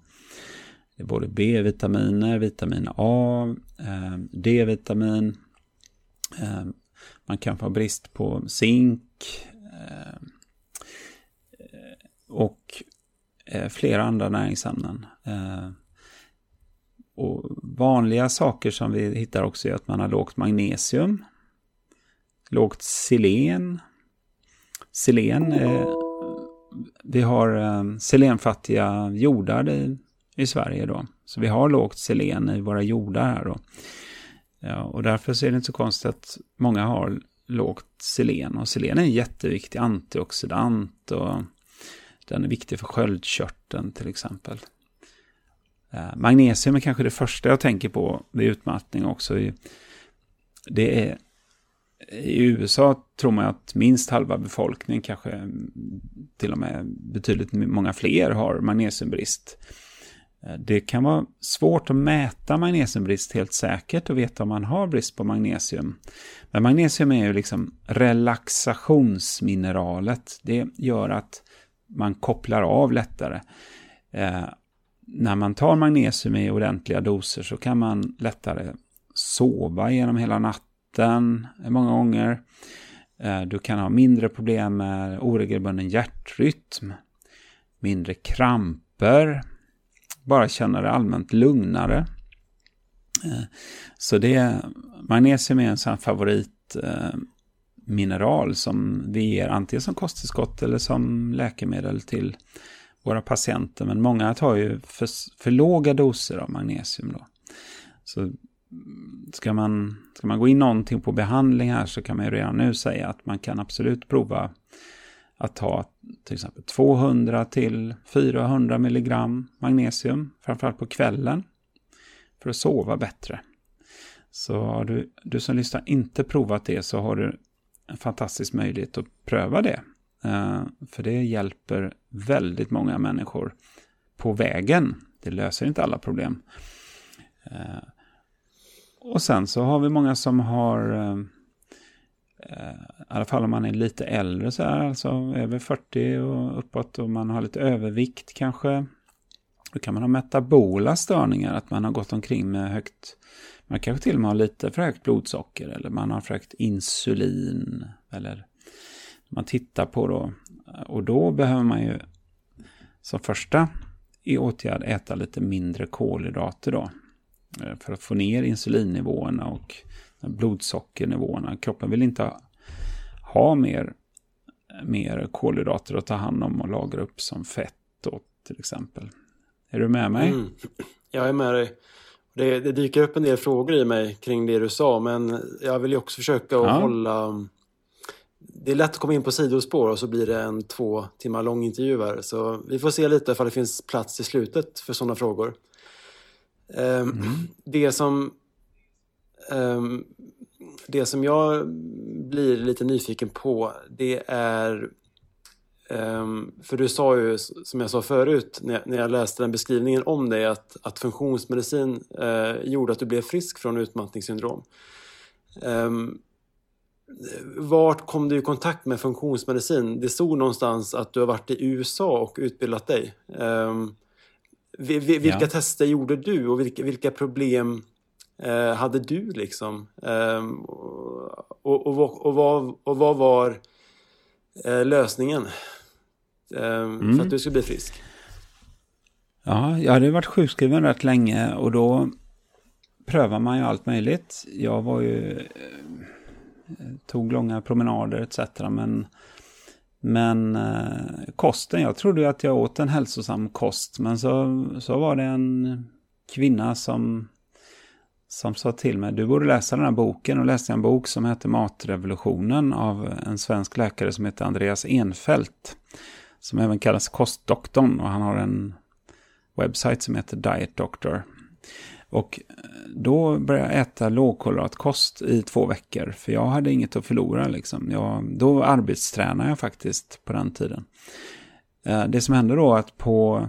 Det är både B-vitaminer, vitamin A, eh, D-vitamin. Eh, man kan få brist på zink, eh, och flera andra näringsämnen. Och vanliga saker som vi hittar också är att man har lågt magnesium, lågt selen. Selen, vi har selenfattiga jordar i, i Sverige då. Så vi har lågt selen i våra jordar här då. Ja, och därför så är det inte så konstigt att många har lågt selen. Och selen är en jätteviktig antioxidant och den är viktig för sköldkörteln till exempel. Magnesium är kanske det första jag tänker på vid utmattning också. Det är, I USA tror man att minst halva befolkningen, kanske till och med betydligt många fler, har magnesiumbrist. Eh, det kan vara svårt att mäta magnesiumbrist helt säkert och veta om man har brist på magnesium. Men magnesium är ju liksom relaxationsmineralet. Det gör att man kopplar av lättare. Eh, när man tar magnesium i ordentliga doser så kan man lättare sova genom hela natten många gånger. Eh, du kan ha mindre problem med oregelbunden hjärtrytm, mindre kramper, bara känna dig allmänt lugnare. Eh, så det, magnesium är en sån favoritmineral eh, som vi ger antingen som kosttillskott eller som läkemedel till våra patienter. Men många tar ju för, för låga doser av magnesium. Då. Så ska man, ska man gå in någonting på behandling här så kan man ju redan nu säga att man kan absolut prova att ta till exempel 200 till 400 milligram magnesium, framförallt på kvällen, för att sova bättre. Så har du, du som lyssnar inte provat det så har du en fantastisk möjlighet att pröva det eh, för det hjälper väldigt många människor på vägen. Det löser inte alla problem. Eh, och sen så har vi många som har, eh, Eh, i alla fall om man är lite äldre så här, alltså över 40 och uppåt och man har lite övervikt kanske. Då kan man ha metabola störningar, att man har gått omkring med högt, man kanske till och med har lite för högt blodsocker eller man har för högt insulin eller man tittar på då. Och då behöver man ju som första i åtgärd äta lite mindre kolhydrater då. Eh, för att få ner insulinnivåerna och blodsockernivåerna. Kroppen vill inte ha mer, mer kolhydrater att ta hand om och lagra upp som fett då, till exempel. Är du med mig? Mm. Jag är med dig. Det, det, dyker upp en del frågor i mig kring det du sa, men jag vill ju också försöka att ja. hålla det är lätt att komma in på sidospår och så blir det en två timmar lång intervju här. Så vi får se lite ifall det finns plats i slutet för sådana frågor. Um, mm. Det som det som jag blir lite nyfiken på det är um, för du sa ju som jag sa förut när, jag läste den beskrivningen om dig att, att funktionsmedicin uh, gjorde att du blev frisk från utmattningssyndrom. Um, vart kom du i kontakt med funktionsmedicin? Det stod någonstans att du har varit i USA och utbildat dig. Vilka ja. tester gjorde du och vilka, vilka problem uh, hade du liksom? Um, och, och, och, och, vad, och vad var uh, lösningen mm. för att du skulle bli frisk? Ja, jag hade varit sjukskriven rätt länge och då prövar man ju allt möjligt. Jag var ju tog långa promenader etc. Men, men eh, kosten, jag trodde att jag åt en hälsosam kost. Men så, så var det en kvinna som, som sa till mig, du borde läsa den här boken. Och läste en bok som heter Matrevolutionen av en svensk läkare som heter Andreas Enfeldt. Som även kallas kostdoktorn och han har en webbsite som heter Diet Doctor. Och eh, då började jag äta lågkolhydratkost i två veckor. För jag hade inget att förlora. Liksom. Jag, då arbetstränade jag faktiskt på den tiden. Eh, det som hände då att på,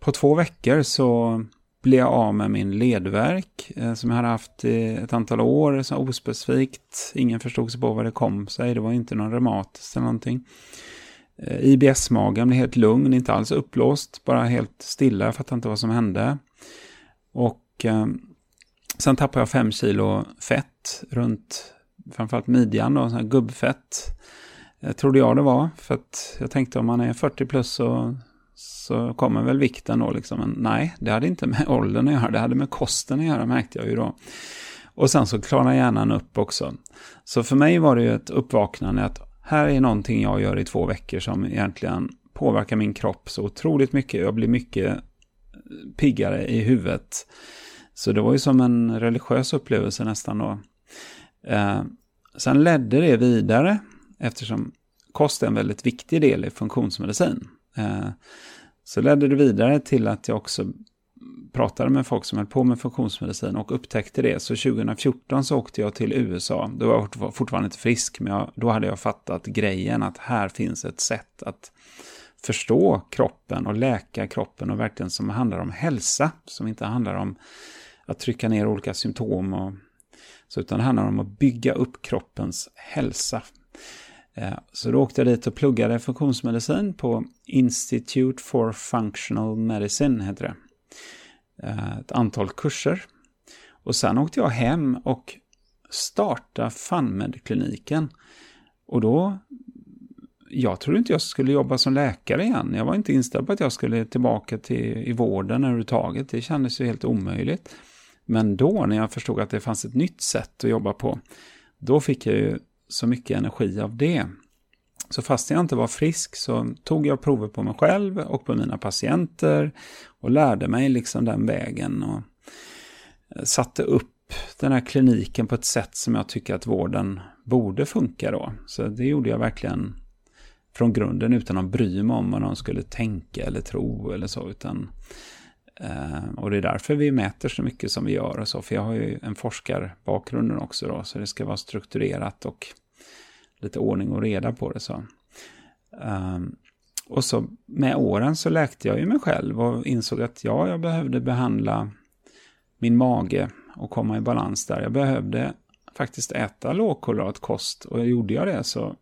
på två veckor så blev jag av med min ledverk eh, som jag hade haft i ett antal år, så ospecifikt. Ingen förstod sig på vad det kom sig, det var inte någon reumatiskt eller någonting. Eh, IBS-magen blev helt lugn, inte alls uppblåst, bara helt stilla, jag fattade inte vad som hände. Och eh, sen tappade jag fem kilo fett runt framförallt midjan, då, sån här gubbfett. eh, trodde jag det var. För att jag tänkte om man är 40 plus så, så kommer väl vikten då liksom. Men nej, det hade inte med åldern att göra. Det hade med kosten att göra märkte jag ju då. Och sen så klarar hjärnan upp också. Så för mig var det ju ett uppvaknande att här är någonting jag gör i två veckor som egentligen påverkar min kropp så otroligt mycket. Jag blir mycket eh, piggare i huvudet. Så det var ju som en religiös upplevelse nästan då. Eh, sen ledde det vidare, eftersom kost är en väldigt viktig del i funktionsmedicin. Eh, så ledde det vidare till att jag också pratade med folk som höll på med funktionsmedicin och upptäckte det. Så 2014 så åkte jag till USA. Då var jag fortfarande inte frisk, men jag, då hade jag fattat grejen att här finns ett sätt att förstå kroppen och läka kroppen och verkligen som handlar om hälsa, som inte handlar om att trycka ner olika symptom och så, utan det handlar om att bygga upp kroppens hälsa. Eh, så då åkte jag dit och pluggade funktionsmedicin på Institute for Functional Medicine, heter det. Eh, ett antal kurser. Och sen åkte jag hem och startade FunMed-kliniken. Och då, jag trodde inte jag skulle jobba som läkare igen. Jag var inte inställd på att jag skulle tillbaka till i vården överhuvudtaget. Det kändes ju helt omöjligt. Men då när jag förstod att det fanns ett nytt sätt att jobba på, då fick jag ju så mycket energi av det. Så fast jag inte var frisk så tog jag prover på mig själv och på mina patienter och lärde mig liksom den vägen och eh, satte upp den här kliniken på ett sätt som jag tycker att vården borde funka då. Så det gjorde jag verkligen från grunden utan att bry mig om vad någon skulle tänka eller tro eller så. Utan, eh, och det är därför vi mäter så mycket som vi gör och så. För jag har ju en forskarbakgrund också då, så det ska vara strukturerat och lite ordning och reda på det. så. Um, och så med åren så läkte jag ju mig själv och insåg att ja, jag behövde behandla min mage och komma i balans där. Jag behövde faktiskt äta lågkolhydratkost och gjorde jag det så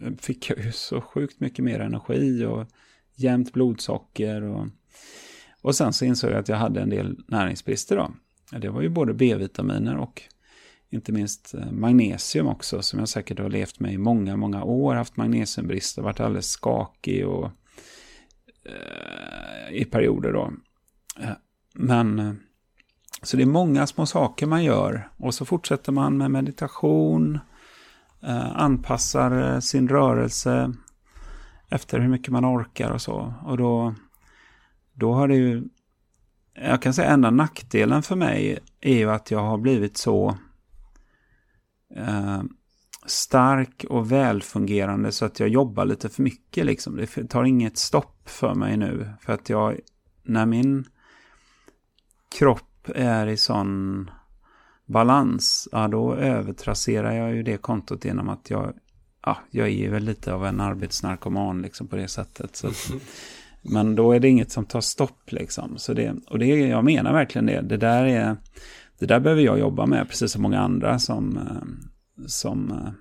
eh, fick jag ju så sjukt mycket mer energi och jämnt blodsocker och, och sen så insåg jag att jag hade en del näringsbrister då. Det var ju både B-vitaminer och inte minst eh, magnesium också, som jag säkert har levt med i många, många år. Haft magnesiumbrist och varit alldeles skakig och eh, i perioder då. Eh, men eh, så det är många små saker man gör och så fortsätter man med meditation, eh, anpassar eh, sin rörelse efter hur mycket man orkar och så. Och då, då har det ju, jag kan säga enda nackdelen för mig är ju att jag har blivit så eh, stark och välfungerande så att jag jobbar lite för mycket. Liksom. Det tar inget stopp för mig nu. För att jag, när min kropp är i sån balans, ja då övertrasserar jag ju det kontot genom att jag, ja, jag är väl lite av en arbetsnarkoman liksom på det sättet. Så, men då är det inget som tar stopp liksom. Så det, och det, jag menar verkligen det. Det där är det där behöver jag jobba med, precis som många andra som, eh, som eh,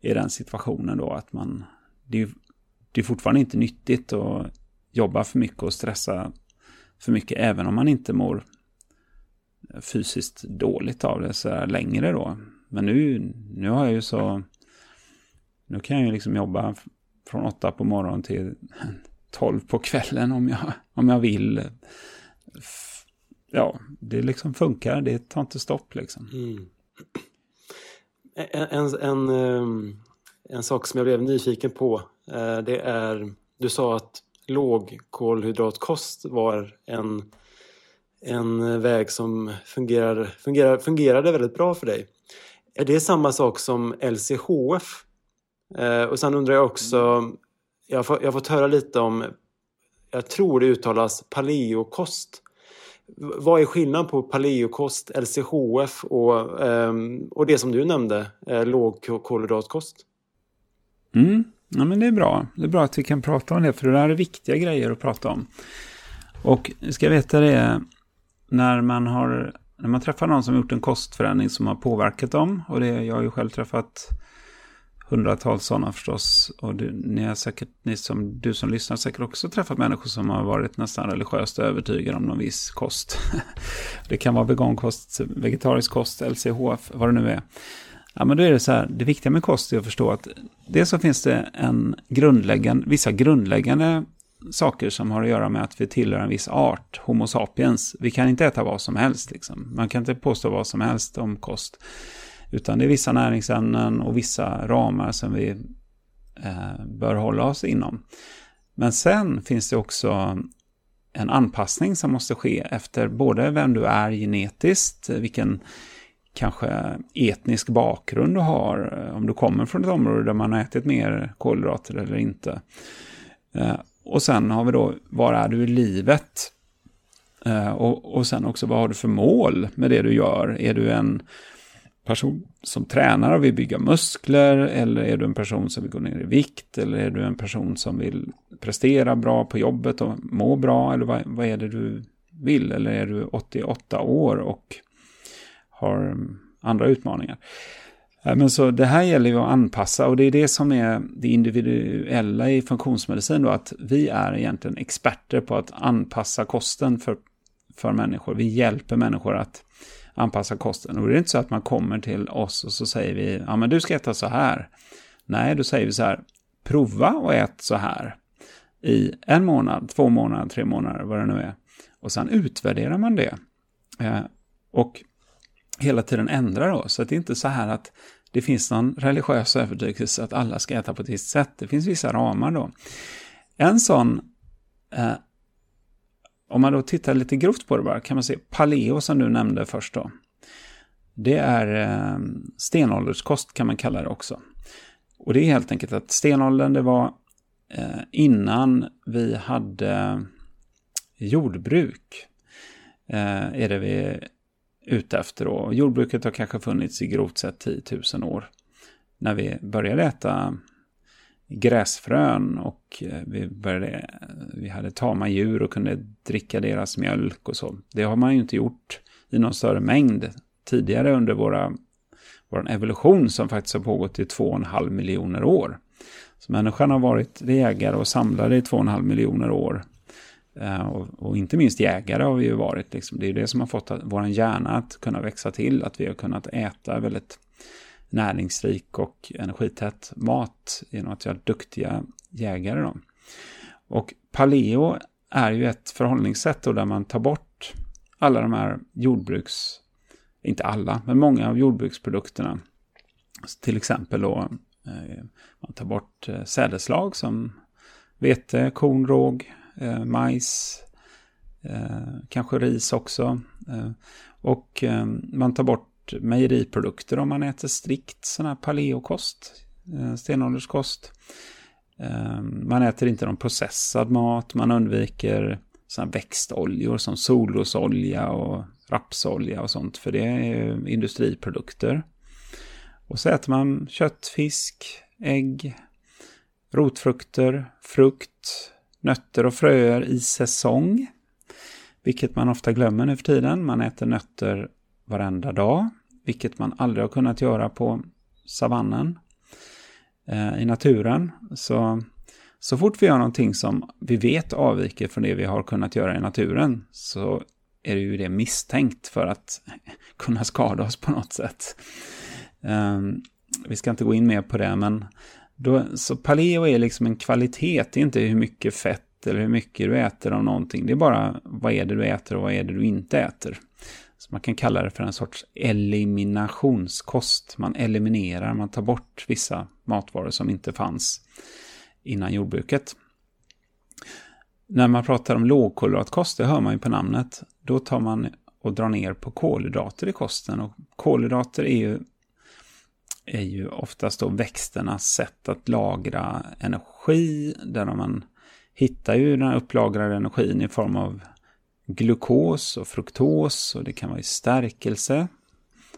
är i den situationen då. Att man, det, är, det är fortfarande inte nyttigt att jobba för mycket och stressa för mycket, även om man inte mår eh, fysiskt dåligt av det så här längre då. Men nu, nu har jag ju så... Nu kan jag ju liksom jobba från åtta på morgonen till tolv på kvällen om jag, om jag vill ja, det liksom funkar. Det tar inte stopp liksom. Mm. En, en, en, ehm, sak som jag blev nyfiken på eh, det är, du sa att lågkolhydratkost var en, en väg som fungerar, fungerar, fungerade väldigt bra för dig. Är det samma sak som LCHF? Eh, och sen undrar jag också, jag har, jag har fått höra lite om, jag tror det uttalas paleokost. Vad är skillnaden på paleokost, LCHF och, ehm, och det som du nämnde, eh, lågkolhydratkost? Mm, ja, men det är bra. Det är bra att vi kan prata om det, för det här är viktiga grejer att prata om. Och ska jag veta det, när man har när man träffar någon som har gjort en kostförändring som har påverkat dem, och det, jag har ju själv träffat hundratals sådana förstås. Och du, ni har säkert, ni som, du som lyssnar har säkert också träffat människor som har varit nästan religiöst övertygade om någon viss kost. det kan vara vegankost, vegetarisk kost, LCHF, vad det nu är. Ja, men då är det så här, det viktiga med kost är att förstå att dels så finns det en grundläggande, vissa grundläggande saker som har att göra med att vi tillhör en viss art, Homo sapiens. Vi kan inte äta vad som helst, liksom. man kan inte påstå vad som helst om kost. Utan det är vissa näringsämnen och vissa ramar som vi eh, bör hålla oss inom. Men sen finns det också en anpassning som måste ske efter både vem du är genetiskt, vilken kanske etnisk bakgrund du har, eh, om du kommer från ett område där man har ätit mer kolhydrater eller inte. Eh, och sen har vi då, var är du i livet? Eh, och, och sen också, vad har du för mål med det du gör? Är du en person som tränar och vill bygga muskler? Eller är du en person som vill gå ner i vikt? Eller är du en person som vill prestera bra på jobbet och må bra? Eller vad, vad är det du vill? Eller är du 88 år och har andra utmaningar? Äh, men så det här gäller ju att anpassa och det är det som är det individuella i funktionsmedicin då, att vi är egentligen experter på att anpassa kosten för, för människor. Vi hjälper människor att anpassa kosten. Och det är inte så att man kommer till oss och så säger vi, ja men du ska äta så här. Nej, då säger vi så här, prova och ät så här i en månad, två månader, tre månader, vad det nu är. Och sen utvärderar man det. Eh, och hela tiden ändrar då, så att det är inte så här att det finns någon religiös övertygelse att alla ska äta på ett visst sätt. Det finns vissa ramar då. En sån eh, om man då tittar lite grovt på det bara kan man se paleo som du nämnde först då. Det är ehm, stenålderskost kan man kalla det också. Och det är helt enkelt att stenåldern det var eh, innan vi hade jordbruk. Eh, är det vi är ute efter då. Jordbruket har kanske funnits i grovt sett 10 000 år. När vi började äta gräsfrön och eh, vi, började, vi hade tama djur och kunde dricka deras mjölk och så. Det har man ju inte gjort i någon större mängd tidigare under våra, vår evolution som faktiskt har pågått i två och en halv miljoner år. Så människan har varit jägare och samlare i två och en halv miljoner år. Eh, och, och, inte minst jägare har vi ju varit. Liksom. Det är det som har fått vår hjärna att kunna växa till. Att vi har kunnat äta väldigt näringsrik och energität mat genom att vi har duktiga jägare. Då. Och paleo är ju ett förhållningssätt där man tar bort alla de här jordbruks, inte alla, men många av jordbruksprodukterna. Till exempel då, eh, man tar bort eh, sädeslag som vete, korn, råg, eh, majs, kanske ris också. Och man tar bort mejeriprodukter om man äter strikt sån här paleokost, eh, stenålderskost. Ehm, man äter inte någon processad mat, man undviker såna växtoljor som solrosolja och rapsolja och sånt, för det är industriprodukter. Och så äter man kött, fisk, ägg, rotfrukter, frukt, nötter och fröer i säsong. Vilket man ofta glömmer nu för tiden. Man äter nötter varenda dag vilket man aldrig har kunnat göra på savannen eh, i naturen. Så, så fort vi gör någonting som vi vet avviker från det vi har kunnat göra i naturen så är det ju det misstänkt för att kunna skada oss på något sätt. Eh, vi ska inte gå in mer på det, men då, så paleo är liksom en kvalitet, det är inte hur mycket fett eller hur mycket du äter av någonting. Det är bara vad är det du äter och vad är det du inte äter. Så man kan kalla det för en sorts eliminationskost. Man eliminerar, man tar bort vissa matvaror som inte fanns innan jordbruket. När man pratar om lågkolhydratkost, det hör man ju på namnet, då tar man och drar ner på kolhydrater i kosten. Och kolhydrater är ju, är ju oftast då växternas sätt att lagra energi, där man hittar ju den här upplagrade energin i form av glukos och fruktos och det kan vara i stärkelse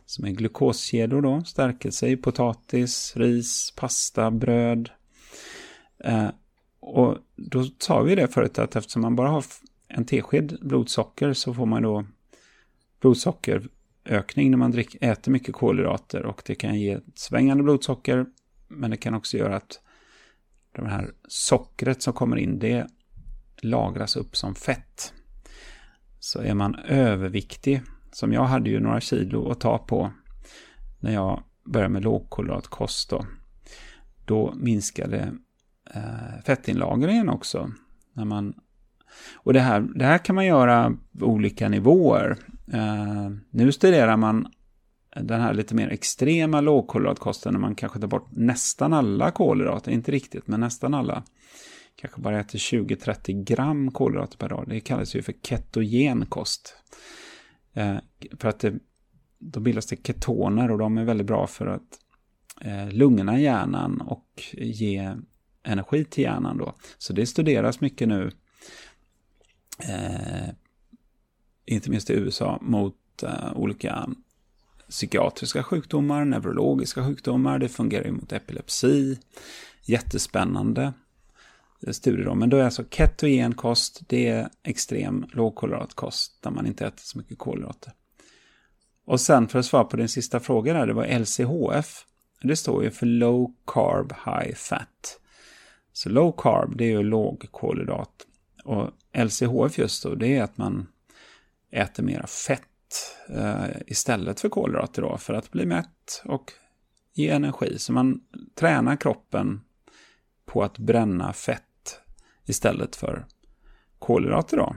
som är glukoskedjor då. Stärkelse i potatis, ris, pasta, bröd. Eh, och då sa vi det förut att eftersom man bara har en tesked blodsocker så får man då blodsockerökning när man drick, äter mycket kolhydrater och det kan ge svängande blodsocker men det kan också göra att det här sockret som kommer in det lagras upp som fett så är man överviktig, som jag hade ju några kilo att ta på när jag började med lågkolhydratkost då, då minskade eh, fettinlagringen också. När man, och det här, det här kan man göra på olika nivåer. Eh, nu studerar man den här lite mer extrema lågkolhydratkosten när man kanske tar bort nästan alla kolhydrater, inte riktigt, men nästan alla. Kanske bara äter 20-30 gram kolhydrater per dag. Det kallas ju för ketogen kost. Eh, för att det, då bildas det ketoner och de är väldigt bra för att eh, lugna hjärnan och ge energi till hjärnan då. Så det studeras mycket nu, eh, inte minst i USA, mot eh, olika psykiatriska sjukdomar, neurologiska sjukdomar, det fungerar ju mot epilepsi. Jättespännande studier då. Men då är alltså ketogen kost, det är extrem lågkolhydratkost där man inte äter så mycket kolhydrater. Och sen för att svara på din sista fråga där, det var LCHF. Det står ju för Low Carb High Fat. Så low carb, det är ju låg kolhydrat. Och LCHF just då, det är att man äter mera fett eh, istället för kolhydrater då, för att bli mätt och ge energi. Så man tränar kroppen på att bränna fett istället för kolhydrater då.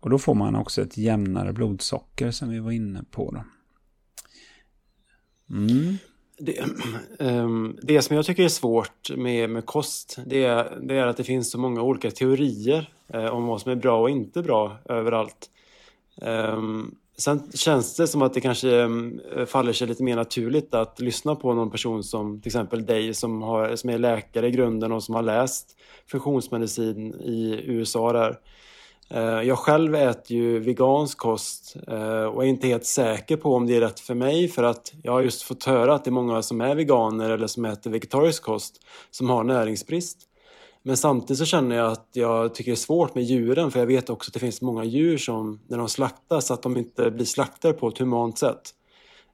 Och då får man också ett jämnare blodsocker som vi var inne på. Då. Mm. Det, um, det som jag tycker är svårt med, med kost det är, det är att det finns så många olika teorier eh, om vad som är bra och inte bra överallt. Um, sen känns det som att det kanske eh, faller sig lite mer naturligt att lyssna på någon person som till exempel dig som, har, som är läkare i grunden och som har läst funktionsmedicin i USA där. Eh, jag själv äter ju vegansk kost eh, och är inte helt säker på om det är rätt för mig för att jag har just fått höra att det är många som är veganer eller som äter vegetarisk kost som har näringsbrist. Men samtidigt så känner jag att jag tycker det är svårt med djuren för jag vet också att det finns många djur som när de slaktas att de inte blir slaktade på ett humant sätt.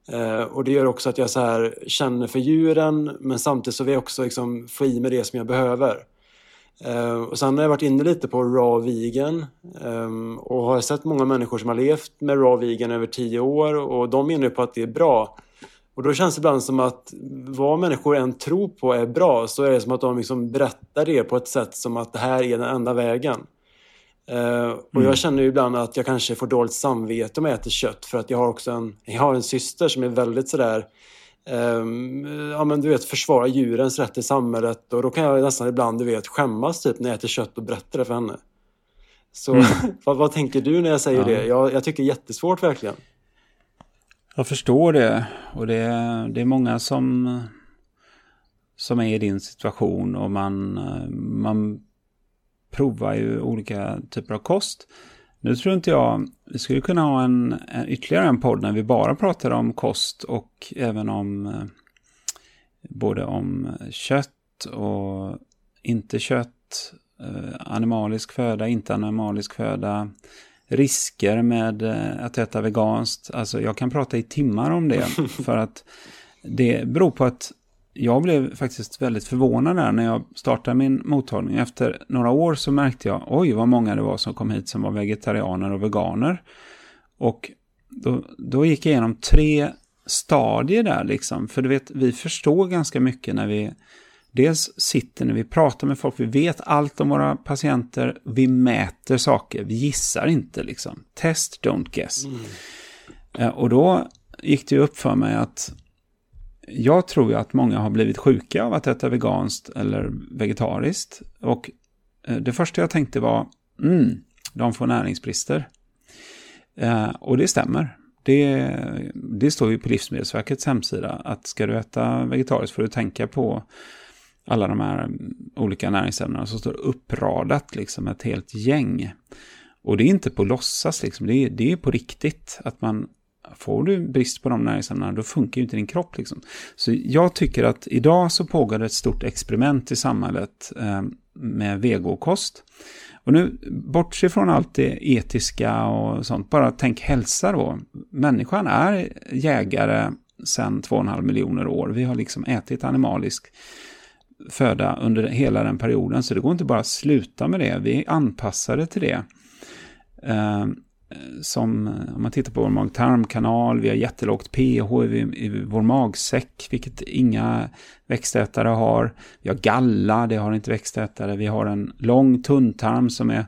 Eh, och det gör också att jag så här känner för djuren men samtidigt så vill jag också liksom få i mig det som jag behöver. Eh, och sen har jag varit inne lite på raw vegan eh, och har sett många människor som har levt med raw vegan över tio år och de menar ju på att det är bra. Och då känns det ibland som att vad människor än tror på är bra så är det som att de liksom berättar det på ett sätt som att det här är den enda vägen. Uh, och mm. jag känner ibland att jag kanske får dåligt samvete om jag äter kött för att jag har också en, jag har en syster som är väldigt sådär Um, ja, men du vet, försvara djurens rätt i samhället och då kan jag nästan ibland du vet, skämmas typ när jag äter kött och berättar det för henne. Så mm. vad, vad, tänker du när jag säger ja. det? Jag, jag tycker det är jättesvårt verkligen. Jag förstår det och det, det är många som, som är i din situation och man, man provar ju olika typer av kost. Nu tror inte jag, vi skulle kunna ha en, en, ytterligare en podd när vi bara pratar om kost och även om eh, både om kött och inte kött, eh, animalisk föda, inte animalisk föda, risker med eh, att äta veganskt. Alltså jag kan prata i timmar om det för att det beror på att jag blev faktiskt väldigt förvånad där när jag startade min mottagning. Efter några år så märkte jag, oj vad många det var som kom hit som var vegetarianer och veganer. Och då, då gick jag igenom tre stadier där liksom. För du vet, vi förstår ganska mycket när vi dels sitter när vi pratar med folk, vi vet allt om våra patienter, vi mäter saker, vi gissar inte liksom. Test, don't guess. Mm. Eh, och då gick det ju upp för mig att jag tror ju att många har blivit sjuka av att äta veganskt eller vegetariskt. Och eh, det första jag tänkte var, mm, de får näringsbrister. Eh, och det stämmer. Det, det står ju på Livsmedelsverkets hemsida att ska du äta vegetariskt får du tänka på alla de här mm, olika näringsämnena som står uppradat, liksom ett helt gäng. Och det är inte på låtsas, liksom. det, är, det är på riktigt. Att man får du brist på de näringsämnena, då funkar ju inte din kropp. Liksom. Så jag tycker att idag så pågår det ett stort experiment i samhället eh, med vegokost. Och nu, bortse från allt det etiska och sånt, bara tänk hälsa då. Människan är jägare sedan 2,5 miljoner år. Vi har liksom ätit animaliskt föda under hela den perioden, så det går inte bara att sluta med det. Vi är anpassade till det. Eh, som, om man tittar på vår mag-tarmkanal, vi har jättelågt pH i, i vår magsäck, vilket inga växtätare har. Vi har galla, det har inte växtätare. Vi har en lång tunntarm som är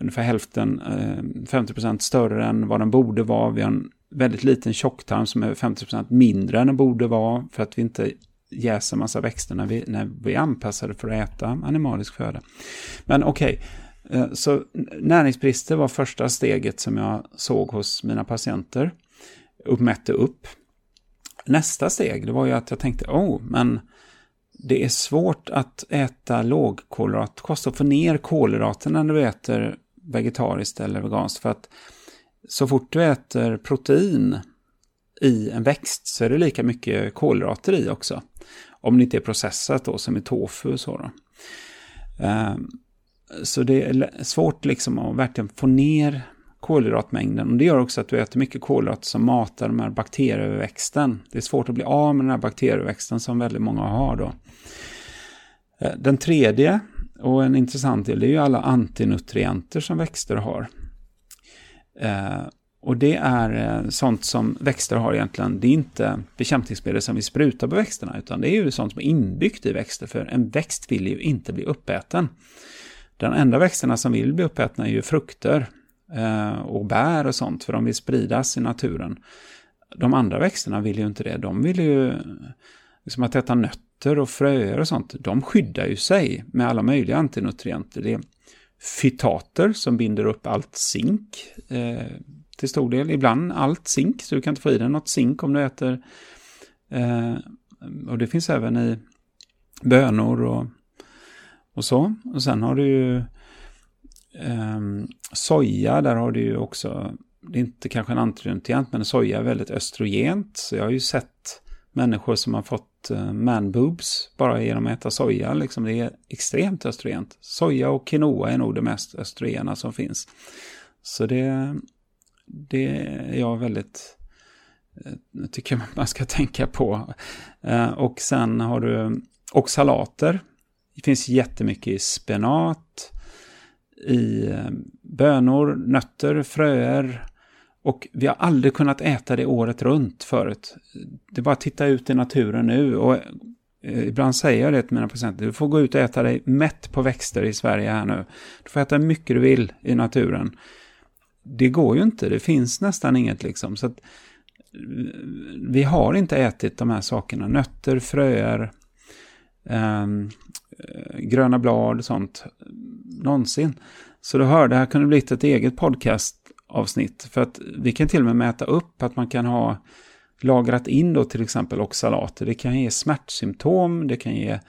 ungefär hälften, eh, 50% större än vad den borde vara. Vi har en väldigt liten tjocktarm som är 50% mindre än den borde vara för att vi inte jäser massa växter när vi, när vi är anpassade för att äta animalisk föda. Men okej, okay. Så näringsbrister var första steget som jag såg hos mina patienter. Uppmätte upp. Nästa steg, det var ju att jag tänkte, oh, men det är svårt att äta lågkolhydratkost och få ner kolhydraterna när du äter vegetariskt eller veganskt. För att så fort du äter protein i en växt så är det lika mycket kolhydrater i också. Om det inte är processat då, som i tofu och så. Då. Eh, så det är svårt liksom att verkligen få ner kolhydratmängden. Och det gör också att du äter mycket kolhydrater som matar de här bakterieväxten. Det är svårt att bli av med den här bakterieväxten som väldigt många har då. Eh, den tredje och en intressant del är ju alla antinutrienter som växter har. Eh, och det är eh, sånt som växter har egentligen. Det är inte bekämpningsmedel som vi sprutar på växterna, utan det är ju sånt som är inbyggt i växter, för en växt vill ju inte bli uppäten. De enda växterna som vill bli uppätna är ju frukter eh, och bär och sånt, för de vill spridas i naturen. De andra växterna vill ju inte det. De vill ju, liksom att äta nötter och fröer och sånt, de skyddar ju sig med alla möjliga antinutrienter. Det är fytater som binder upp allt zink eh, till stor del. Ibland allt zink, så du kan inte få i dig något zink om du äter. Eh, och det finns även i bönor och, och så. Och sen har du ju eh, soja, där har du ju också, det är inte kanske en antinutrient, men soja är väldigt östrogent. Så jag har ju sett människor som har fått eh, manboobs bara genom att äta soja. Liksom det är extremt östrogent. Soja och quinoa är nog det mest östrogena som finns. Så det, det är jag väldigt eh, tycker man ska tänka på. Eh, och sen har du oxalater. Det finns jättemycket i spenat, i eh, bönor, nötter, fröer. Och vi har aldrig kunnat äta det året runt förut. Det är bara att titta ut i naturen nu. Och ibland säger jag det till mina patienter. Du får gå ut och äta dig mätt på växter i Sverige här nu. Du får äta hur mycket du vill i naturen det går ju inte, det finns nästan inget liksom. Så att, eh, vi har inte ätit de här sakerna, nötter, fröer, ehm, eh, gröna blad och sånt, någonsin. Så du hör, det här kunde blivit ett eget podcastavsnitt. För att vi kan till och med mäta upp att man kan ha lagrat in då till exempel oxalater. Det kan ge smärtsymptom, det kan ge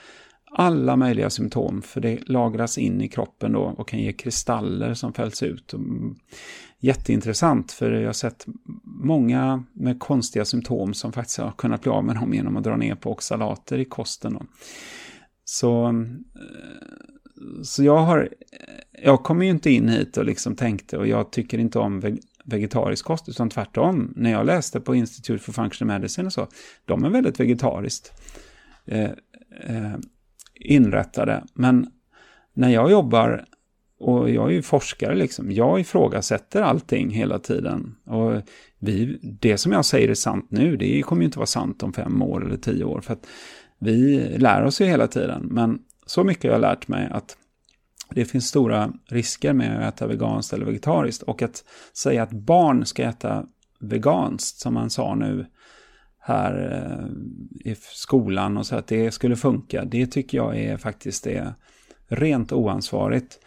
alla möjliga symptom för det lagras in i kroppen då och kan ge kristaller som fälls ut. Mm. Jätteintressant för jag har sett många med konstiga symptom som faktiskt har kunnat bli av med dem genom att dra ner på oxalater i kosten. Då. Så, eh, så jag har, jag kommer ju inte in hit och liksom tänkte och jag tycker inte om vegetarisk kost utan tvärtom. När jag läste på Institute for Functional Medicine och så, de är väldigt vegetariskt. Eh, eh, inrättade. Men när jag jobbar, och jag är ju forskare liksom, jag ifrågasätter allting hela tiden. Och vi, det som jag säger är sant nu, det kommer ju inte vara sant om fem år eller tio år. För att vi lär oss ju hela tiden. Men så mycket jag har jag lärt mig att det finns stora risker med att äta veganskt eller vegetariskt. Och att säga att barn ska äta veganskt, som man sa nu här eh, i skolan och så att det skulle funka. Det tycker jag är faktiskt det rent oansvarigt.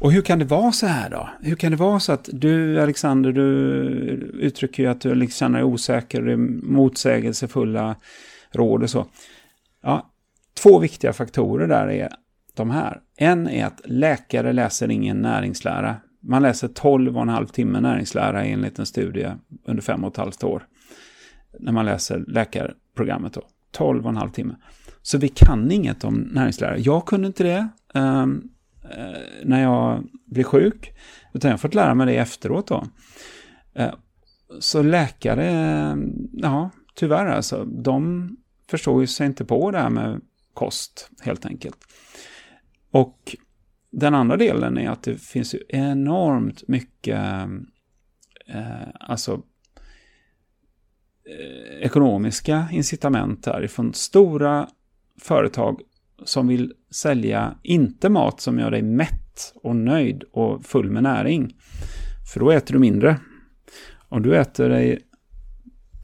Och hur kan det vara så här då? Hur kan det vara så att du, Alexander, du uttrycker ju att du liksom känner dig osäker, det är motsägelsefulla råd och så. Ja, två viktiga faktorer där är de här. En är att läkare läser ingen näringslära. Man läser 12 och en halv timme näringslära enligt en studie under fem och ett halvt år när man läser läkarprogrammet då. 12 och en halv timme. Så vi kan inget om näringslära. Jag kunde inte det um, uh, när jag blev sjuk. Utan jag har fått lära mig det efteråt då. Uh, så läkare, ehm, ja, tyvärr alltså, de förstår ju sig inte på det här med kost helt enkelt. Och den andra delen är att det finns ju enormt mycket ehm, eh, alltså Eh, ekonomiska incitament här ifrån stora företag som vill sälja inte mat som gör dig mätt och nöjd och full med näring. För då äter du mindre. Om du äter dig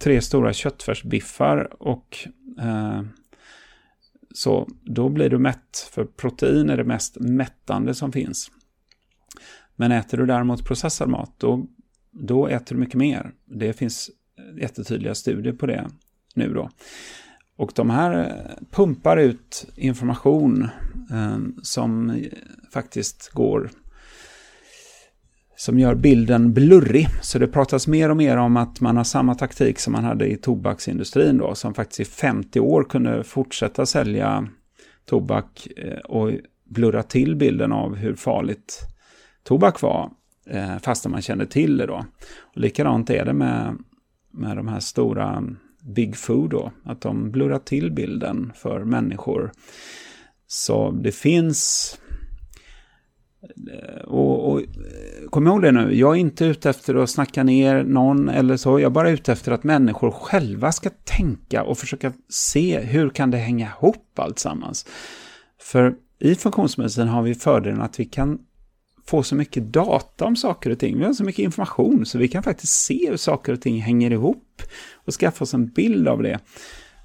tre stora köttfärsbiffar och eh, så då blir du mätt. För protein är det mest mättande som finns. Men äter du däremot processad mat, då, då äter du mycket mer. Det finns jättetydliga studier på det nu då. Och de här eh, pumpar ut information eh, som faktiskt går som gör bilden blurrig. Så det pratas mer och mer om att man har samma taktik som man hade i tobaksindustrin då, som faktiskt i 50 år kunde fortsätta sälja tobak eh, och blurra till bilden av hur farligt tobak var, eh, fastän man kände till det då. Och likadant är det med, med de här stora Big Food då, att de blurrar till bilden för människor. Så det finns eh, och, och eh, kom ihåg det nu, jag är inte ute efter att snacka ner någon eller så. Jag är bara ute efter att människor själva ska tänka och försöka se hur kan det hänga ihop alltsammans. För i funktionsmedicin har vi fördelen att vi kan få så mycket data om saker och ting. Vi har så mycket information så vi kan faktiskt se hur saker och ting hänger ihop och skaffa oss en bild av det.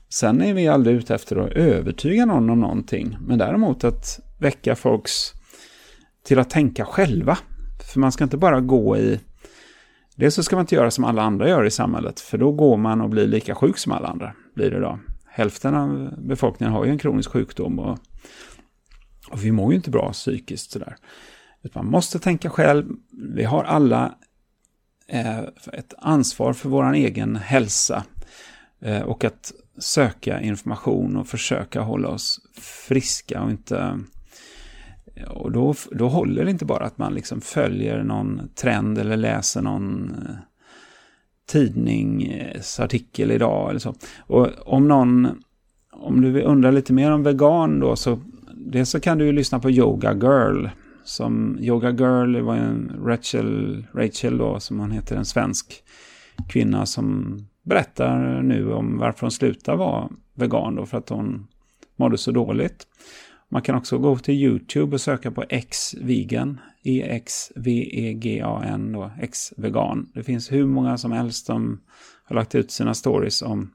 Sen är vi aldrig ute efter att övertyga någon om någonting, men däremot att väcka folks till att tänka själva. För man ska inte bara gå i... Dels så ska man inte göra som alla andra gör i samhället, för då går man och blir lika sjuk som alla andra. Blir det då. Hälften av befolkningen har ju en kronisk sjukdom och, och vi mår ju inte bra psykiskt sådär. Man måste tänka själv. Vi har alla eh, ett ansvar för vår egen hälsa eh, och att söka information och försöka hålla oss friska och inte och då, då håller det inte bara att man liksom följer någon trend eller läser någon eh, tidningsartikel idag eller så. Och om någon, om du undrar lite mer om vegan då så, dels så kan du ju lyssna på Yoga Girl. Som Yoga Girl det var en Rachel, Rachel då, som hon heter, en svensk kvinna som berättar nu om varför hon slutade vara vegan då, för att hon mådde så dåligt. Man kan också gå till YouTube och söka på X-vegan, E-X-V-E-G-A-N, då, X-vegan. Det finns hur många som helst som har lagt ut sina stories om...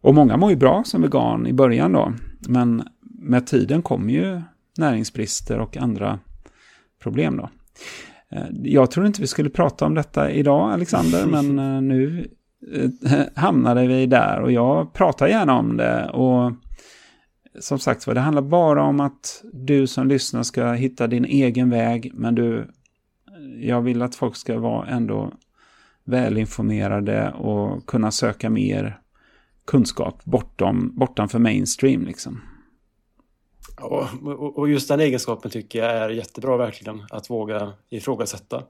Och många mår ju bra som vegan i början då, men med tiden kommer ju näringsbrister och andra problem då. Eh, jag tror inte vi skulle prata om detta idag, Alexander, men eh, nu eh, hamnade vi där och jag pratar gärna om det. och som sagt det handlar bara om att du som lyssnar ska hitta din egen väg, men du, jag vill att folk ska vara ändå välinformerade och kunna söka mer kunskap bortom, bortanför mainstream liksom. Ja, och just den egenskapen tycker jag är jättebra verkligen, att våga ifrågasätta.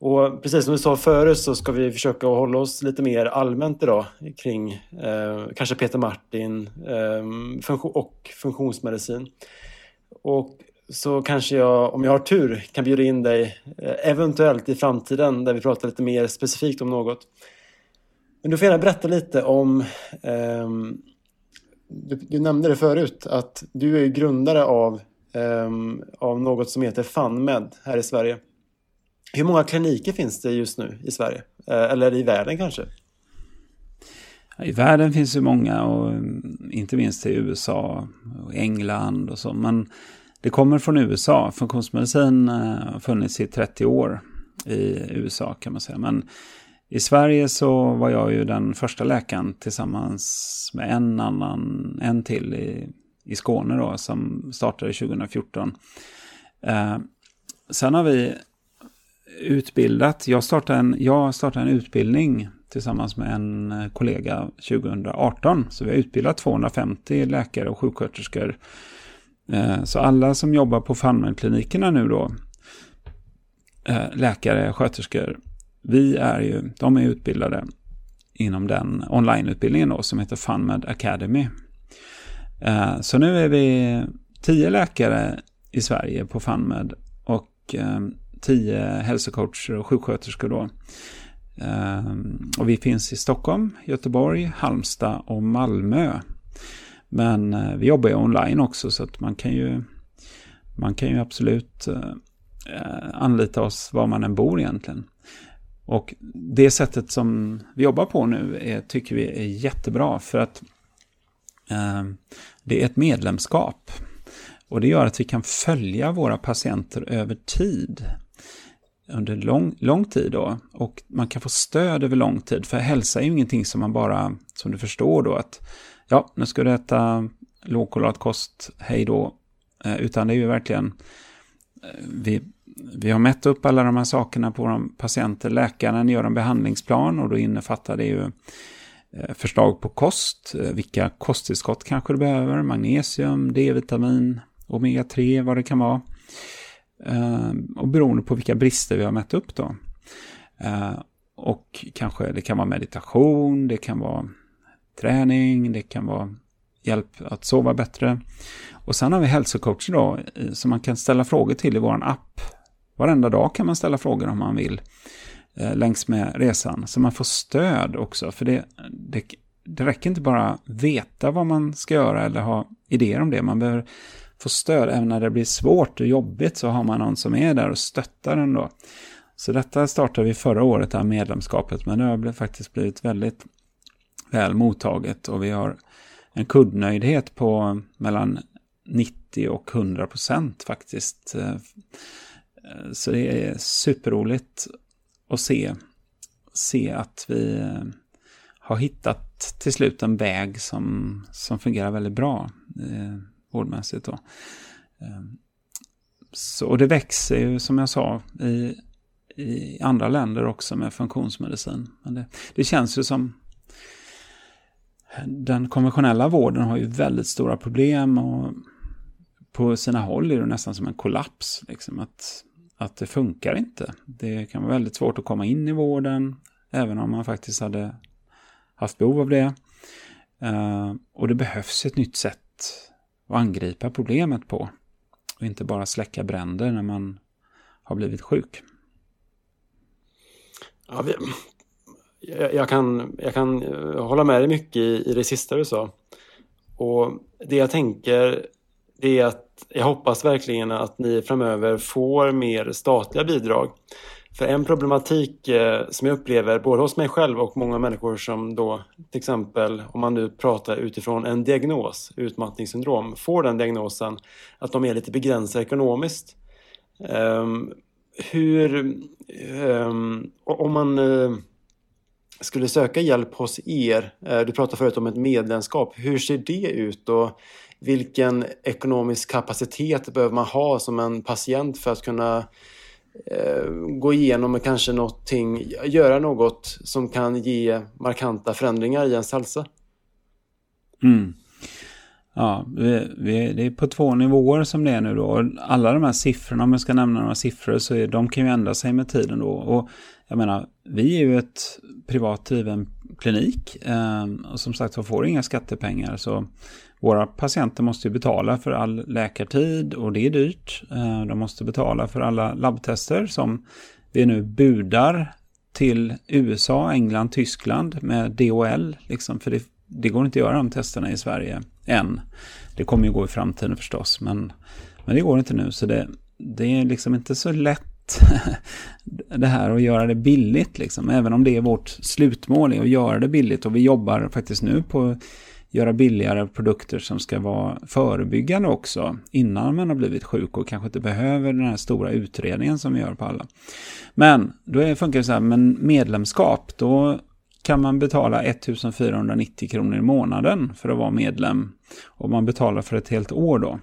Och precis som du sa förut så ska vi försöka hålla oss lite mer allmänt idag kring eh, kanske Peter Martin eh, funktion och funktionsmedicin. Och så kanske jag, om jag har tur, kan bjuda in dig eh, eventuellt i framtiden där vi pratar lite mer specifikt om något. Men du får gärna berätta lite om ehm, du, du, nämnde det förut att du är grundare av, um, av något som heter FunMed här i Sverige. Hur många kliniker finns det just nu i Sverige? Eh, eller i världen kanske? I världen finns det många och mm, inte minst i USA och England och så. Men det kommer från USA. Funktionsmedicin eh, har funnits i 30 år i USA kan man säga. Men i Sverige så var jag ju den första läkaren tillsammans med en annan, en till i, i Skåne då som startade 2014. Eh, sen har vi utbildat. Jag startade, en, jag startade en utbildning tillsammans med en kollega 2018. Så vi har utbildat 250 läkare och sjuksköterskor. Eh, så alla som jobbar på Funmed-klinikerna nu då, eh, läkare, sköterskor, vi är ju, de är utbildade inom den onlineutbildningen då som heter FunMed Academy. Eh, så nu är vi tio läkare i Sverige på FunMed och eh, tio hälsocoacher och sjuksköterskor då. Eh, och vi finns i Stockholm, Göteborg, Halmstad och Malmö. Men vi jobbar ju online också så att man kan ju, man kan ju absolut anlita oss var man än bor egentligen. Och det sättet som vi jobbar på nu är, tycker vi är jättebra för att eh, det är ett medlemskap. Och det gör att vi kan följa våra patienter över tid. Under lång, lång tid då. Och man kan få stöd över lång tid. För hälsa är ju ingenting som man bara, som du förstår då, att ja, nu ska du äta lågkolhydratkost, hej då. Eh, utan det är ju verkligen, eh, vi, vi har mätt upp alla de här sakerna på våra patienter. Läkaren gör en behandlingsplan och då innefattar det ju eh, förslag på kost, eh, vilka kosttillskott kanske du behöver, magnesium, D-vitamin, omega-3, vad det kan vara. Eh, och beroende på vilka brister vi har mätt upp då. Och kanske det kan vara meditation, det kan vara träning, det kan vara hjälp att sova bättre. Och sen har vi hälsocoacher då, som man kan ställa frågor till i vår app. Varenda dag kan man ställa frågor om man vill eh, längs med resan. Så man får stöd också, för det, det, det räcker inte bara veta vad man ska göra eller ha idéer om det. Man behöver få stöd även när det blir svårt och jobbigt så har man någon som är där och stöttar en då. Så detta startade vi förra året, det här medlemskapet, men det har faktiskt blivit väldigt väl mottaget och vi har en kundnöjdhet på mellan 90 och 100 procent faktiskt. Eh, Eh, så det är superroligt att se, se att vi eh, har hittat till slut en väg som, som fungerar väldigt bra eh, vårdmässigt. Då. Eh, så, och det växer ju som jag sa i, i andra länder också med funktionsmedicin. Men det, det känns ju som den konventionella vården har ju väldigt stora problem och på sina håll är det nästan som en kollaps. Liksom, att, att det funkar inte. Det kan vara väldigt svårt att komma in i vården, även om man faktiskt hade haft behov av det. Eh, och det behövs ett nytt sätt att angripa problemet på. Och inte bara släcka bränder när man har blivit sjuk. Ja, vi, jag, jag, kan, jag kan eh, hålla med dig mycket i, i det sista du sa. Och det jag tänker det är att jag hoppas verkligen att ni framöver får mer statliga bidrag. För en problematik eh, som jag upplever både hos mig själv och många människor som då till exempel om man nu pratar utifrån en diagnos, utmattningssyndrom, får den diagnosen att de är lite begränsade ekonomiskt. Um, hur, um, om man uh, skulle söka hjälp hos er, uh, du pratade förut om ett medlemskap, hur ser det ut och vilken ekonomisk kapacitet behöver man ha som en patient för att kunna eh, gå igenom och kanske någonting, göra något som kan ge markanta förändringar i ens hälsa? Mm. Ja, vi, vi, det är på två nivåer som det är nu då. Alla de här siffrorna, om jag ska nämna några siffror, så är, de kan ju ändra sig med tiden då. Och jag menar, vi är ju ett privat driven klinik eh, och som sagt så får inga skattepengar så våra patienter måste ju betala för all läkartid och det är dyrt. Eh, de måste betala för alla labbtester som vi nu budar till USA, England, Tyskland med DHL. Liksom, för det, det går inte att göra de testerna i Sverige än. Det kommer ju gå i framtiden förstås, men, men det går inte nu. Så det, det är liksom inte så lätt det här att göra det billigt liksom. Även om det är vårt slutmål är att göra det billigt och vi jobbar faktiskt nu på göra billigare produkter som ska vara förebyggande också innan man har blivit sjuk och kanske inte behöver den här stora utredningen som vi gör på alla. Men då funkar det så här, men medlemskap, då kan man betala 1490 kronor i månaden för att vara medlem och man betalar för ett helt år då.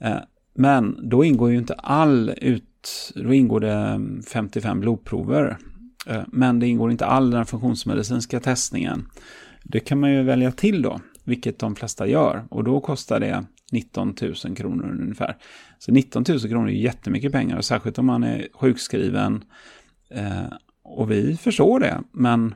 Eh, men då ingår ju inte all ut då ingår det 55 blodprover. Eh, men det ingår inte all den funktionsmedicinska testningen. Det kan man ju välja till då, vilket de flesta gör. Och då kostar det 19 000 kronor ungefär. Så 19 000 kronor är jättemycket pengar, särskilt om man är sjukskriven. Eh, och vi förstår det, men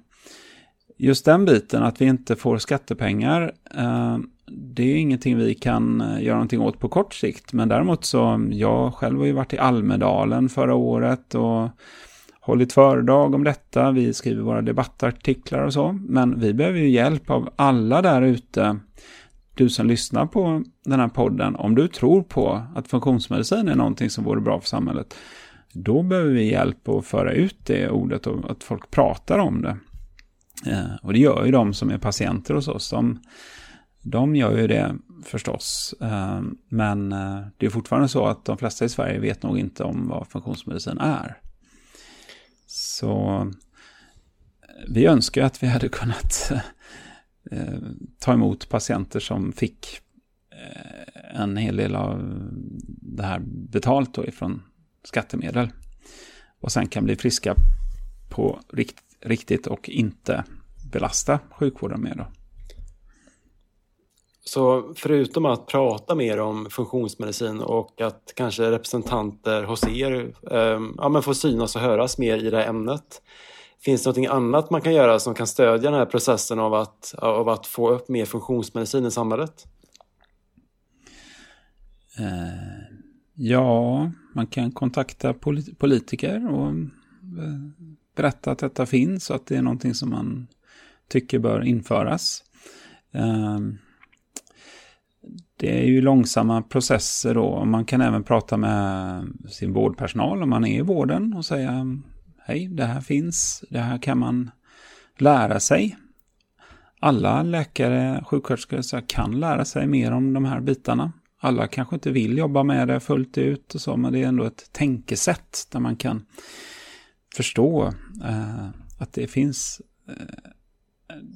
just den biten att vi inte får skattepengar eh, det är ingenting vi kan eh, göra någonting åt på kort sikt. Men däremot så, jag själv har ju varit i Almedalen förra året och hållit föredrag om detta. Vi skriver våra debattartiklar och så. Men vi behöver ju hjälp av alla där ute. Du som lyssnar på den här podden, om du tror på att funktionsmedicin är någonting som vore bra för samhället, då behöver vi hjälp att föra ut det ordet och att folk pratar om det. Eh, och det gör ju de som är patienter hos oss. De, de gör ju det förstås. Eh, men eh, det är fortfarande så att de flesta i Sverige vet nog inte om vad funktionsmedicin är. Så vi önskar att vi hade kunnat eh, ta emot patienter som fick eh, en hel del av det här betalt då ifrån skattemedel. Och sen kan bli friska på rikt, riktigt och inte belasta sjukvården med. Då. Så förutom att prata mer om funktionsmedicin och att kanske representanter hos er eh, ja, men får synas och höras mer i det här ämnet. Finns det något annat man kan göra som kan stödja den här processen av att, av att få upp mer funktionsmedicin i samhället? Eh, ja, man kan kontakta polit politiker och eh, berätta att detta finns och att det är någonting som man tycker bör införas. Ehm, det är ju långsamma processer då. Man kan även prata med sin vårdpersonal om man är i vården och säga hej, det här finns, det här kan man lära sig. Alla läkare, sjuksköterskor kan lära sig mer om de här bitarna. Alla kanske inte vill jobba med det fullt ut och så, men det är ändå ett tänkesätt där man kan förstå eh, att det finns eh,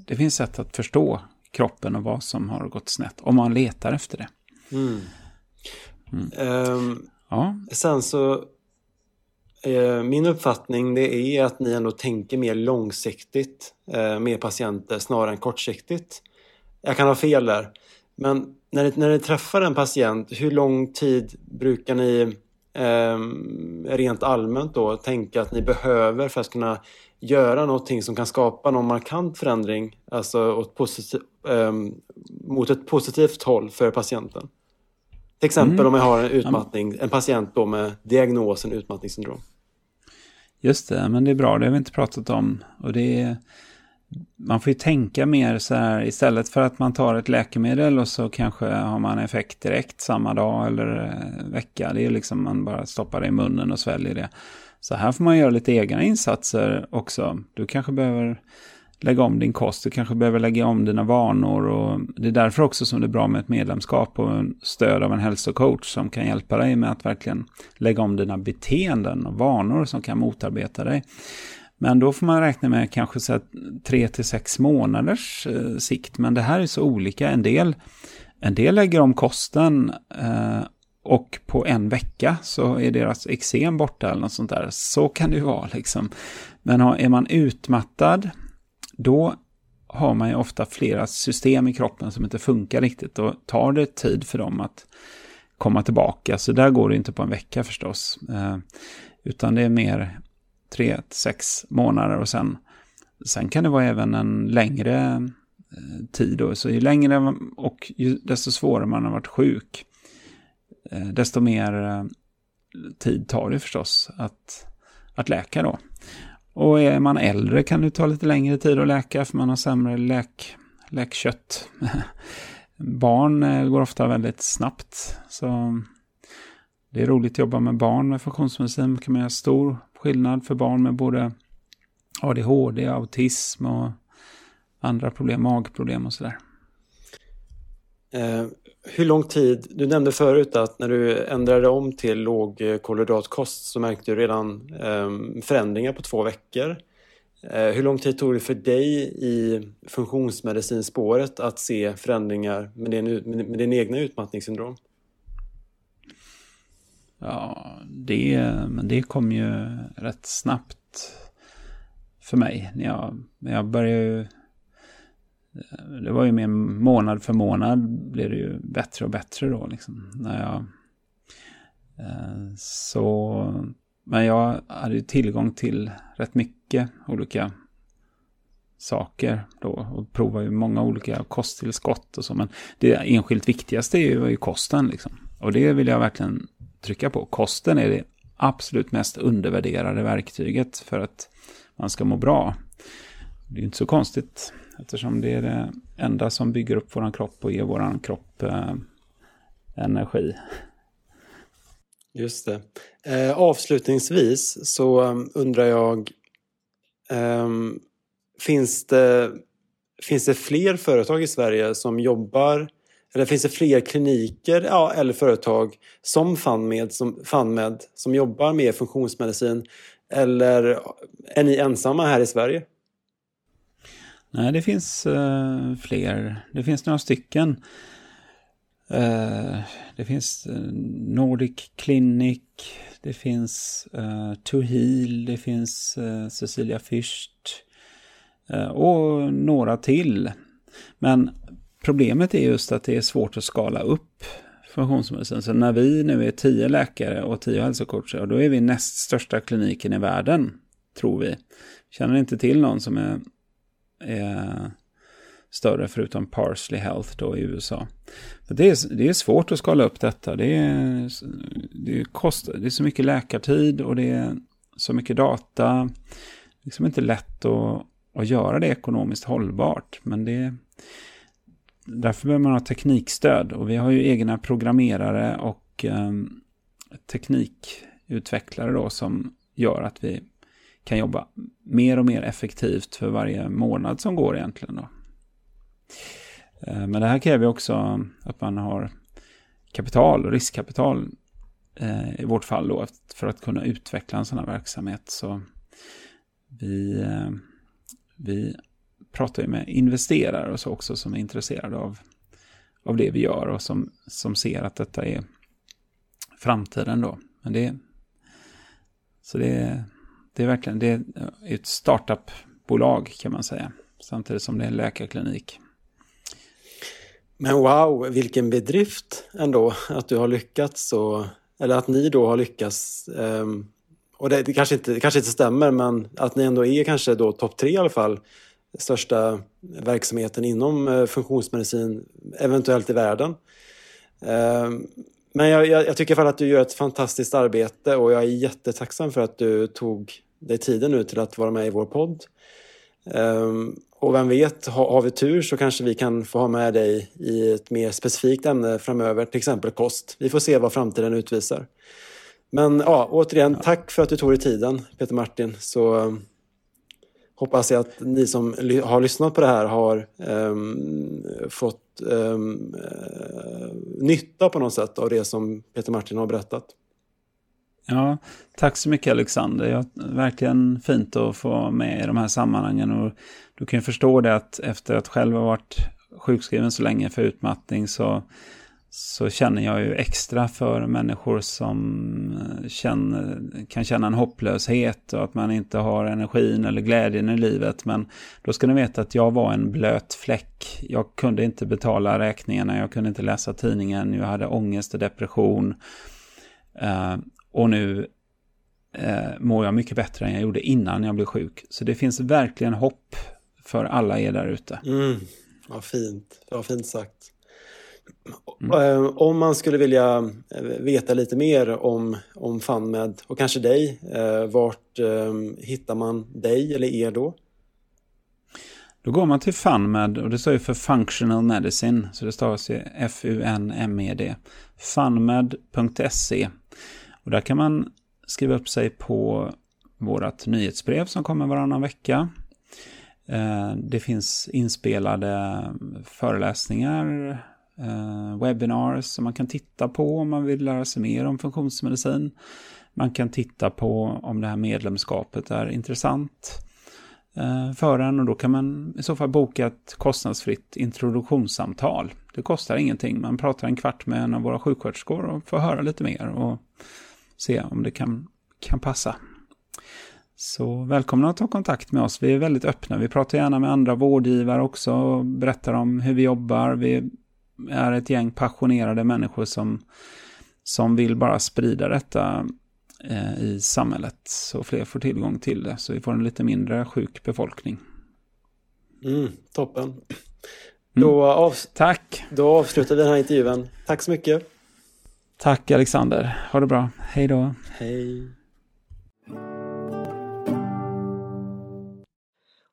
det finns sätt att förstå kroppen och vad som har gått snett. Om man letar efter det. Mm. Mm. Um, ja. Sen så eh, min uppfattning det är att ni ändå tänker mer långsiktigt eh, med patienter snarare än kortsiktigt. Jag kan ha fel där. Men när ni, när ni träffar en patient, hur lång tid brukar ni eh, rent allmänt då tänka att ni behöver för att kunna göra någonting som kan skapa någon markant förändring, alltså åt positiv, eh, mot ett positivt håll för patienten. Till exempel mm. om jag har en utmattning, en patient då med diagnosen utmattningssyndrom. Just det, men det är bra, det har vi inte pratat om. Och det är, man får ju tänka mer så här, istället för att man tar ett läkemedel och så kanske har man effekt direkt samma dag eller eh, vecka. Det är liksom man bara stoppar det i munnen och sväljer det. Så här får man göra lite egna insatser också. Du kanske behöver lägga om din kost, du kanske behöver lägga om dina vanor och det är därför också som det är bra med ett medlemskap och stöd av en hälsocoach som kan hjälpa dig med att verkligen lägga om dina beteenden och vanor som kan motarbeta dig. Men då får man räkna med kanske så tre till sex månaders eh, sikt. Men det här är så olika. En del, en del lägger om kosten eh, och på en vecka så är deras eksem borta eller något sånt där. Så kan det ju vara liksom. Men är man utmattad, då har man ju ofta flera system i kroppen som inte funkar riktigt. Då tar det tid för dem att komma tillbaka. Så där går det inte på en vecka förstås. Eh, utan det är mer tre till sex månader och sen, sen kan det vara även en längre eh, tid. Då. Så ju längre och ju, desto svårare man har varit sjuk, eh, desto mer eh, tid tar det förstås att, att läka då. Och är man äldre kan det ta lite längre tid att läka för man har sämre läk, läkkött. barn eh, går ofta väldigt snabbt. Så det är roligt att jobba med barn med funktionsmedicin. Det kan man göra stor skillnad för barn med både ADHD, autism och andra problem, magproblem och sådär. Eh, hur lång tid, du nämnde förut att när du ändrade om till låg eh, kolhydratkost så märkte du redan eh, förändringar på två veckor. Eh, hur lång tid tog det för dig i funktionsmedicinspåret att se förändringar med din, med din egna utmattningssyndrom? Ja, det, men det kom ju rätt snabbt för mig. Jag, jag började ju... Eh, det var ju mer månad för månad blev det ju bättre och bättre då liksom. När jag, eh, så, men jag hade ju tillgång till rätt mycket olika saker då och provar ju många olika kosttillskott och så. Men det enskilt viktigaste är ju, kosten liksom. Och det vill jag verkligen trycka på. Kosten är det absolut mest undervärderade verktyget för att man ska må bra. Det är ju inte så konstigt eftersom det är det enda som bygger upp vår kropp och ger vår kropp eh, energi. Just det. Eh, avslutningsvis så eh, undrar jag eh, finns, det, finns det fler företag i Sverige som jobbar eller finns det fler kliniker ja, eller företag som FunMed, som FunMed som jobbar med funktionsmedicin eller är ni ensamma här i Sverige? Nej, det finns uh, fler. Det finns några stycken. Uh, det finns uh, Nordic Clinic, det finns uh, To Heal, det finns Cecilia Fürst och några till. Men problemet är just att det är svårt att skala upp funktionsmedicin. Så när vi nu är tio läkare och tio hälsocoacher, då är vi näst största kliniken i världen, tror vi. Känner inte till någon som är, är större förutom Parsley Health då i USA. Det är, det är svårt att skala upp detta. Det är, det, kostar, det är så mycket läkartid och det är så mycket data. Det är liksom inte lätt att, att göra det ekonomiskt hållbart. Men det, därför behöver man ha teknikstöd. Och vi har ju egna programmerare och eh, teknikutvecklare då som gör att vi kan jobba mer och mer effektivt för varje månad som går egentligen. Då. Eh, men det här kräver också att man har kapital och riskkapital eh, i vårt fall då för att kunna utveckla en sån här verksamhet. Så vi, eh, vi pratar ju med investerare och så också som är intresserade av, av det vi gör och som, som ser att detta är framtiden då. Men det, så det, det är verkligen det är ett startupbolag kan man säga. Samtidigt som det är en läkarklinik. Men wow, vilken bedrift ändå att du har lyckats och, eller att ni då har lyckats. Um, och det, det, kanske inte, det kanske inte stämmer men att ni ändå är kanske då topp tre i alla fall största verksamheten inom eh, funktionsmedicin, eventuellt i världen. Ehm, men jag, jag, jag tycker i alla fall att du gör ett fantastiskt arbete och jag är jättetacksam för att du tog dig tiden nu till att vara med i vår podd. Ehm, och vem vet, har, vi tur så kanske vi kan få ha med dig i ett mer specifikt ämne framöver, till exempel kost. Vi får se vad framtiden utvisar. Men ja, återigen, tack för att du tog dig tiden, Peter Martin. Så hoppas jag att ni som har lyssnat på det här har um, fått um, uh, nytta på något sätt av det som Peter Martin har berättat. Ja, tack så mycket Alexander. Ja, verkligen fint att få vara med i de här sammanhangen. Och du kan ju förstå det att efter att själv ha varit sjukskriven så länge för utmattning så så känner jag ju extra för människor som eh, känner, kan känna en hopplöshet och att man inte har energin eller glädjen i livet. Men då ska ni veta att jag var en blöt fläck. Jag kunde inte betala räkningarna, jag kunde inte läsa tidningen, jag hade ångest och depression. Eh, och nu uh, mår jag mycket bättre än jag gjorde innan jag blev sjuk. Så det finns verkligen hopp för alla er där ute. Mm, vad fint, vad fint sagt. Mm. Om man skulle vilja eh, veta lite mer om, om FunMed och kanske dig, eh, vart hittar man dig eller er då? Då går man till FunMed och det står ju för Functional Medicine, så det stavas ju F-U-N-M-E-D. Funmed.se. Och där kan man skriva upp sig på vårt nyhetsbrev som kommer varannan vecka. Eh, det finns inspelade föreläsningar, eh, webinars som man kan titta på om man vill lära sig mer om funktionsmedicin. Man kan titta på om det här medlemskapet är intressant eh, för en och då kan man i så fall boka ett kostnadsfritt introduktionssamtal. Det kostar ingenting, man pratar en kvart med en av våra sjuksköterskor och får höra lite mer och se om det kan, kan passa. Så välkomna att ta kontakt med oss. Vi är väldigt öppna. Vi pratar gärna med andra vårdgivare också och berättar om hur vi jobbar. Vi är ett gäng passionerade människor som, som vill bara sprida detta eh, i samhället så fler får tillgång till det. Så vi får en lite mindre sjuk befolkning. Mm, toppen. Då, av, Tack! då avslutar vi den här intervjun. Tack så mycket. Tack Alexander. Ha det bra. Hej då. Hej.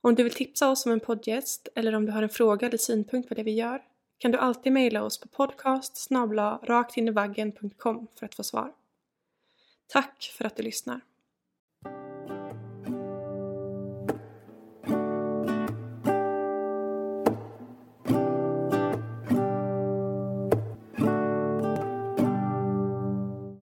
Om du vill tipsa oss om en poddgäst eller om du har en fråga eller synpunkt på det vi gör kan du alltid mejla oss på podcast raktinivaggen.com för att få svar. Tack för att du lyssnar!